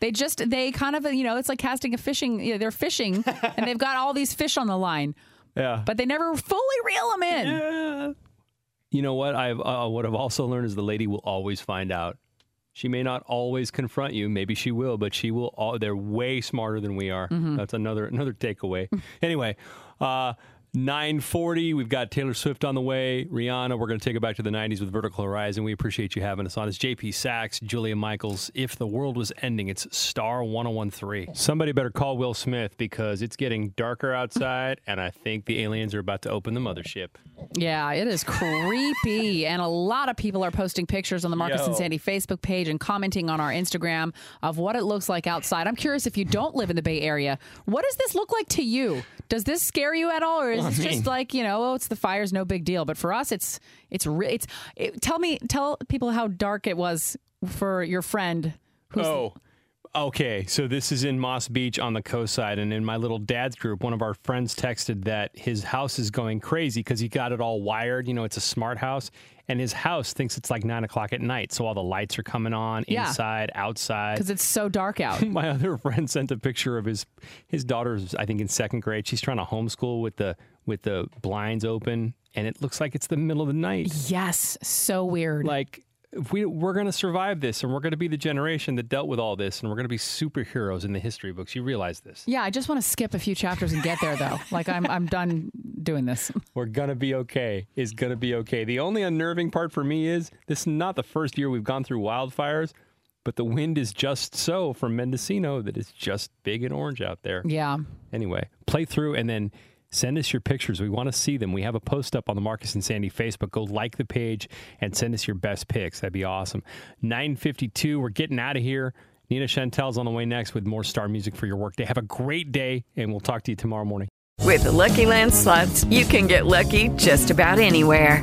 They just they kind of you know it's like casting a fishing. You know, they're fishing and they've got all these fish on the line, Yeah. but they never fully reel them in. You know what? I've uh, what I've also learned is the lady will always find out. She may not always confront you. Maybe she will, but she will. All, they're way smarter than we are. Mhm. That's another another takeaway. anyway, uh, nine forty. We've got Taylor Swift on the way. Rihanna. We're going to take it back to the '90s with Vertical Horizon. We appreciate you having us on. It's JP Saxe, Julia Michaels. If the world was ending, it's Star 1013. Somebody better call Will Smith because it's getting darker outside, and I think the aliens are about to open the mothership. Yeah, it is creepy. And a lot of people are posting pictures on the Marcus Yo. and Sandy Facebook page and commenting on our Instagram of what it looks like outside. I'm curious if you don't live in the Bay Area, what does this look like to you? Does this scare you at all, or is Well, I it mean- just like you know, oh, it's the fires, no big deal? But for us, it's it's re- it's. It, tell me, tell people how dark it was for your friend. Who's, Oh, okay. So this is in Moss Beach on the coast side, and in my little dad's group, one of our friends texted that his house is going crazy because he got it all wired. You know, it's a smart house, and his house thinks it's like nine o'clock at night, so all the lights are coming on Yeah. inside, outside. because it's so dark out. my other friend sent a picture of his his daughter's I think in second grade. She's trying to homeschool with the with the blinds open, and it looks like it's the middle of the night. Yes, so weird. Like we we're gonna survive this, and we're gonna be the generation that dealt with all this, and we're gonna be superheroes in the history books. You realize this? Yeah, I just want to skip a few chapters and get there though. like I'm I'm done doing this. We're gonna be okay. Is gonna be okay. The only unnerving part for me is this is not the first year we've gone through wildfires, but the wind is just so from Mendocino that it's just big and orange out there. Yeah. Anyway, play through and then send us your pictures. We want to see them. We have a post up on the Marcus and Sandy Facebook. Go like the page and send us your best pics. That'd be awesome. 952, we're getting out of here. Nina Chantel's on the way next with more star music for your workday. Have a great day, and we'll talk to you tomorrow morning. With the LuckyLand slots, you can get lucky just about anywhere.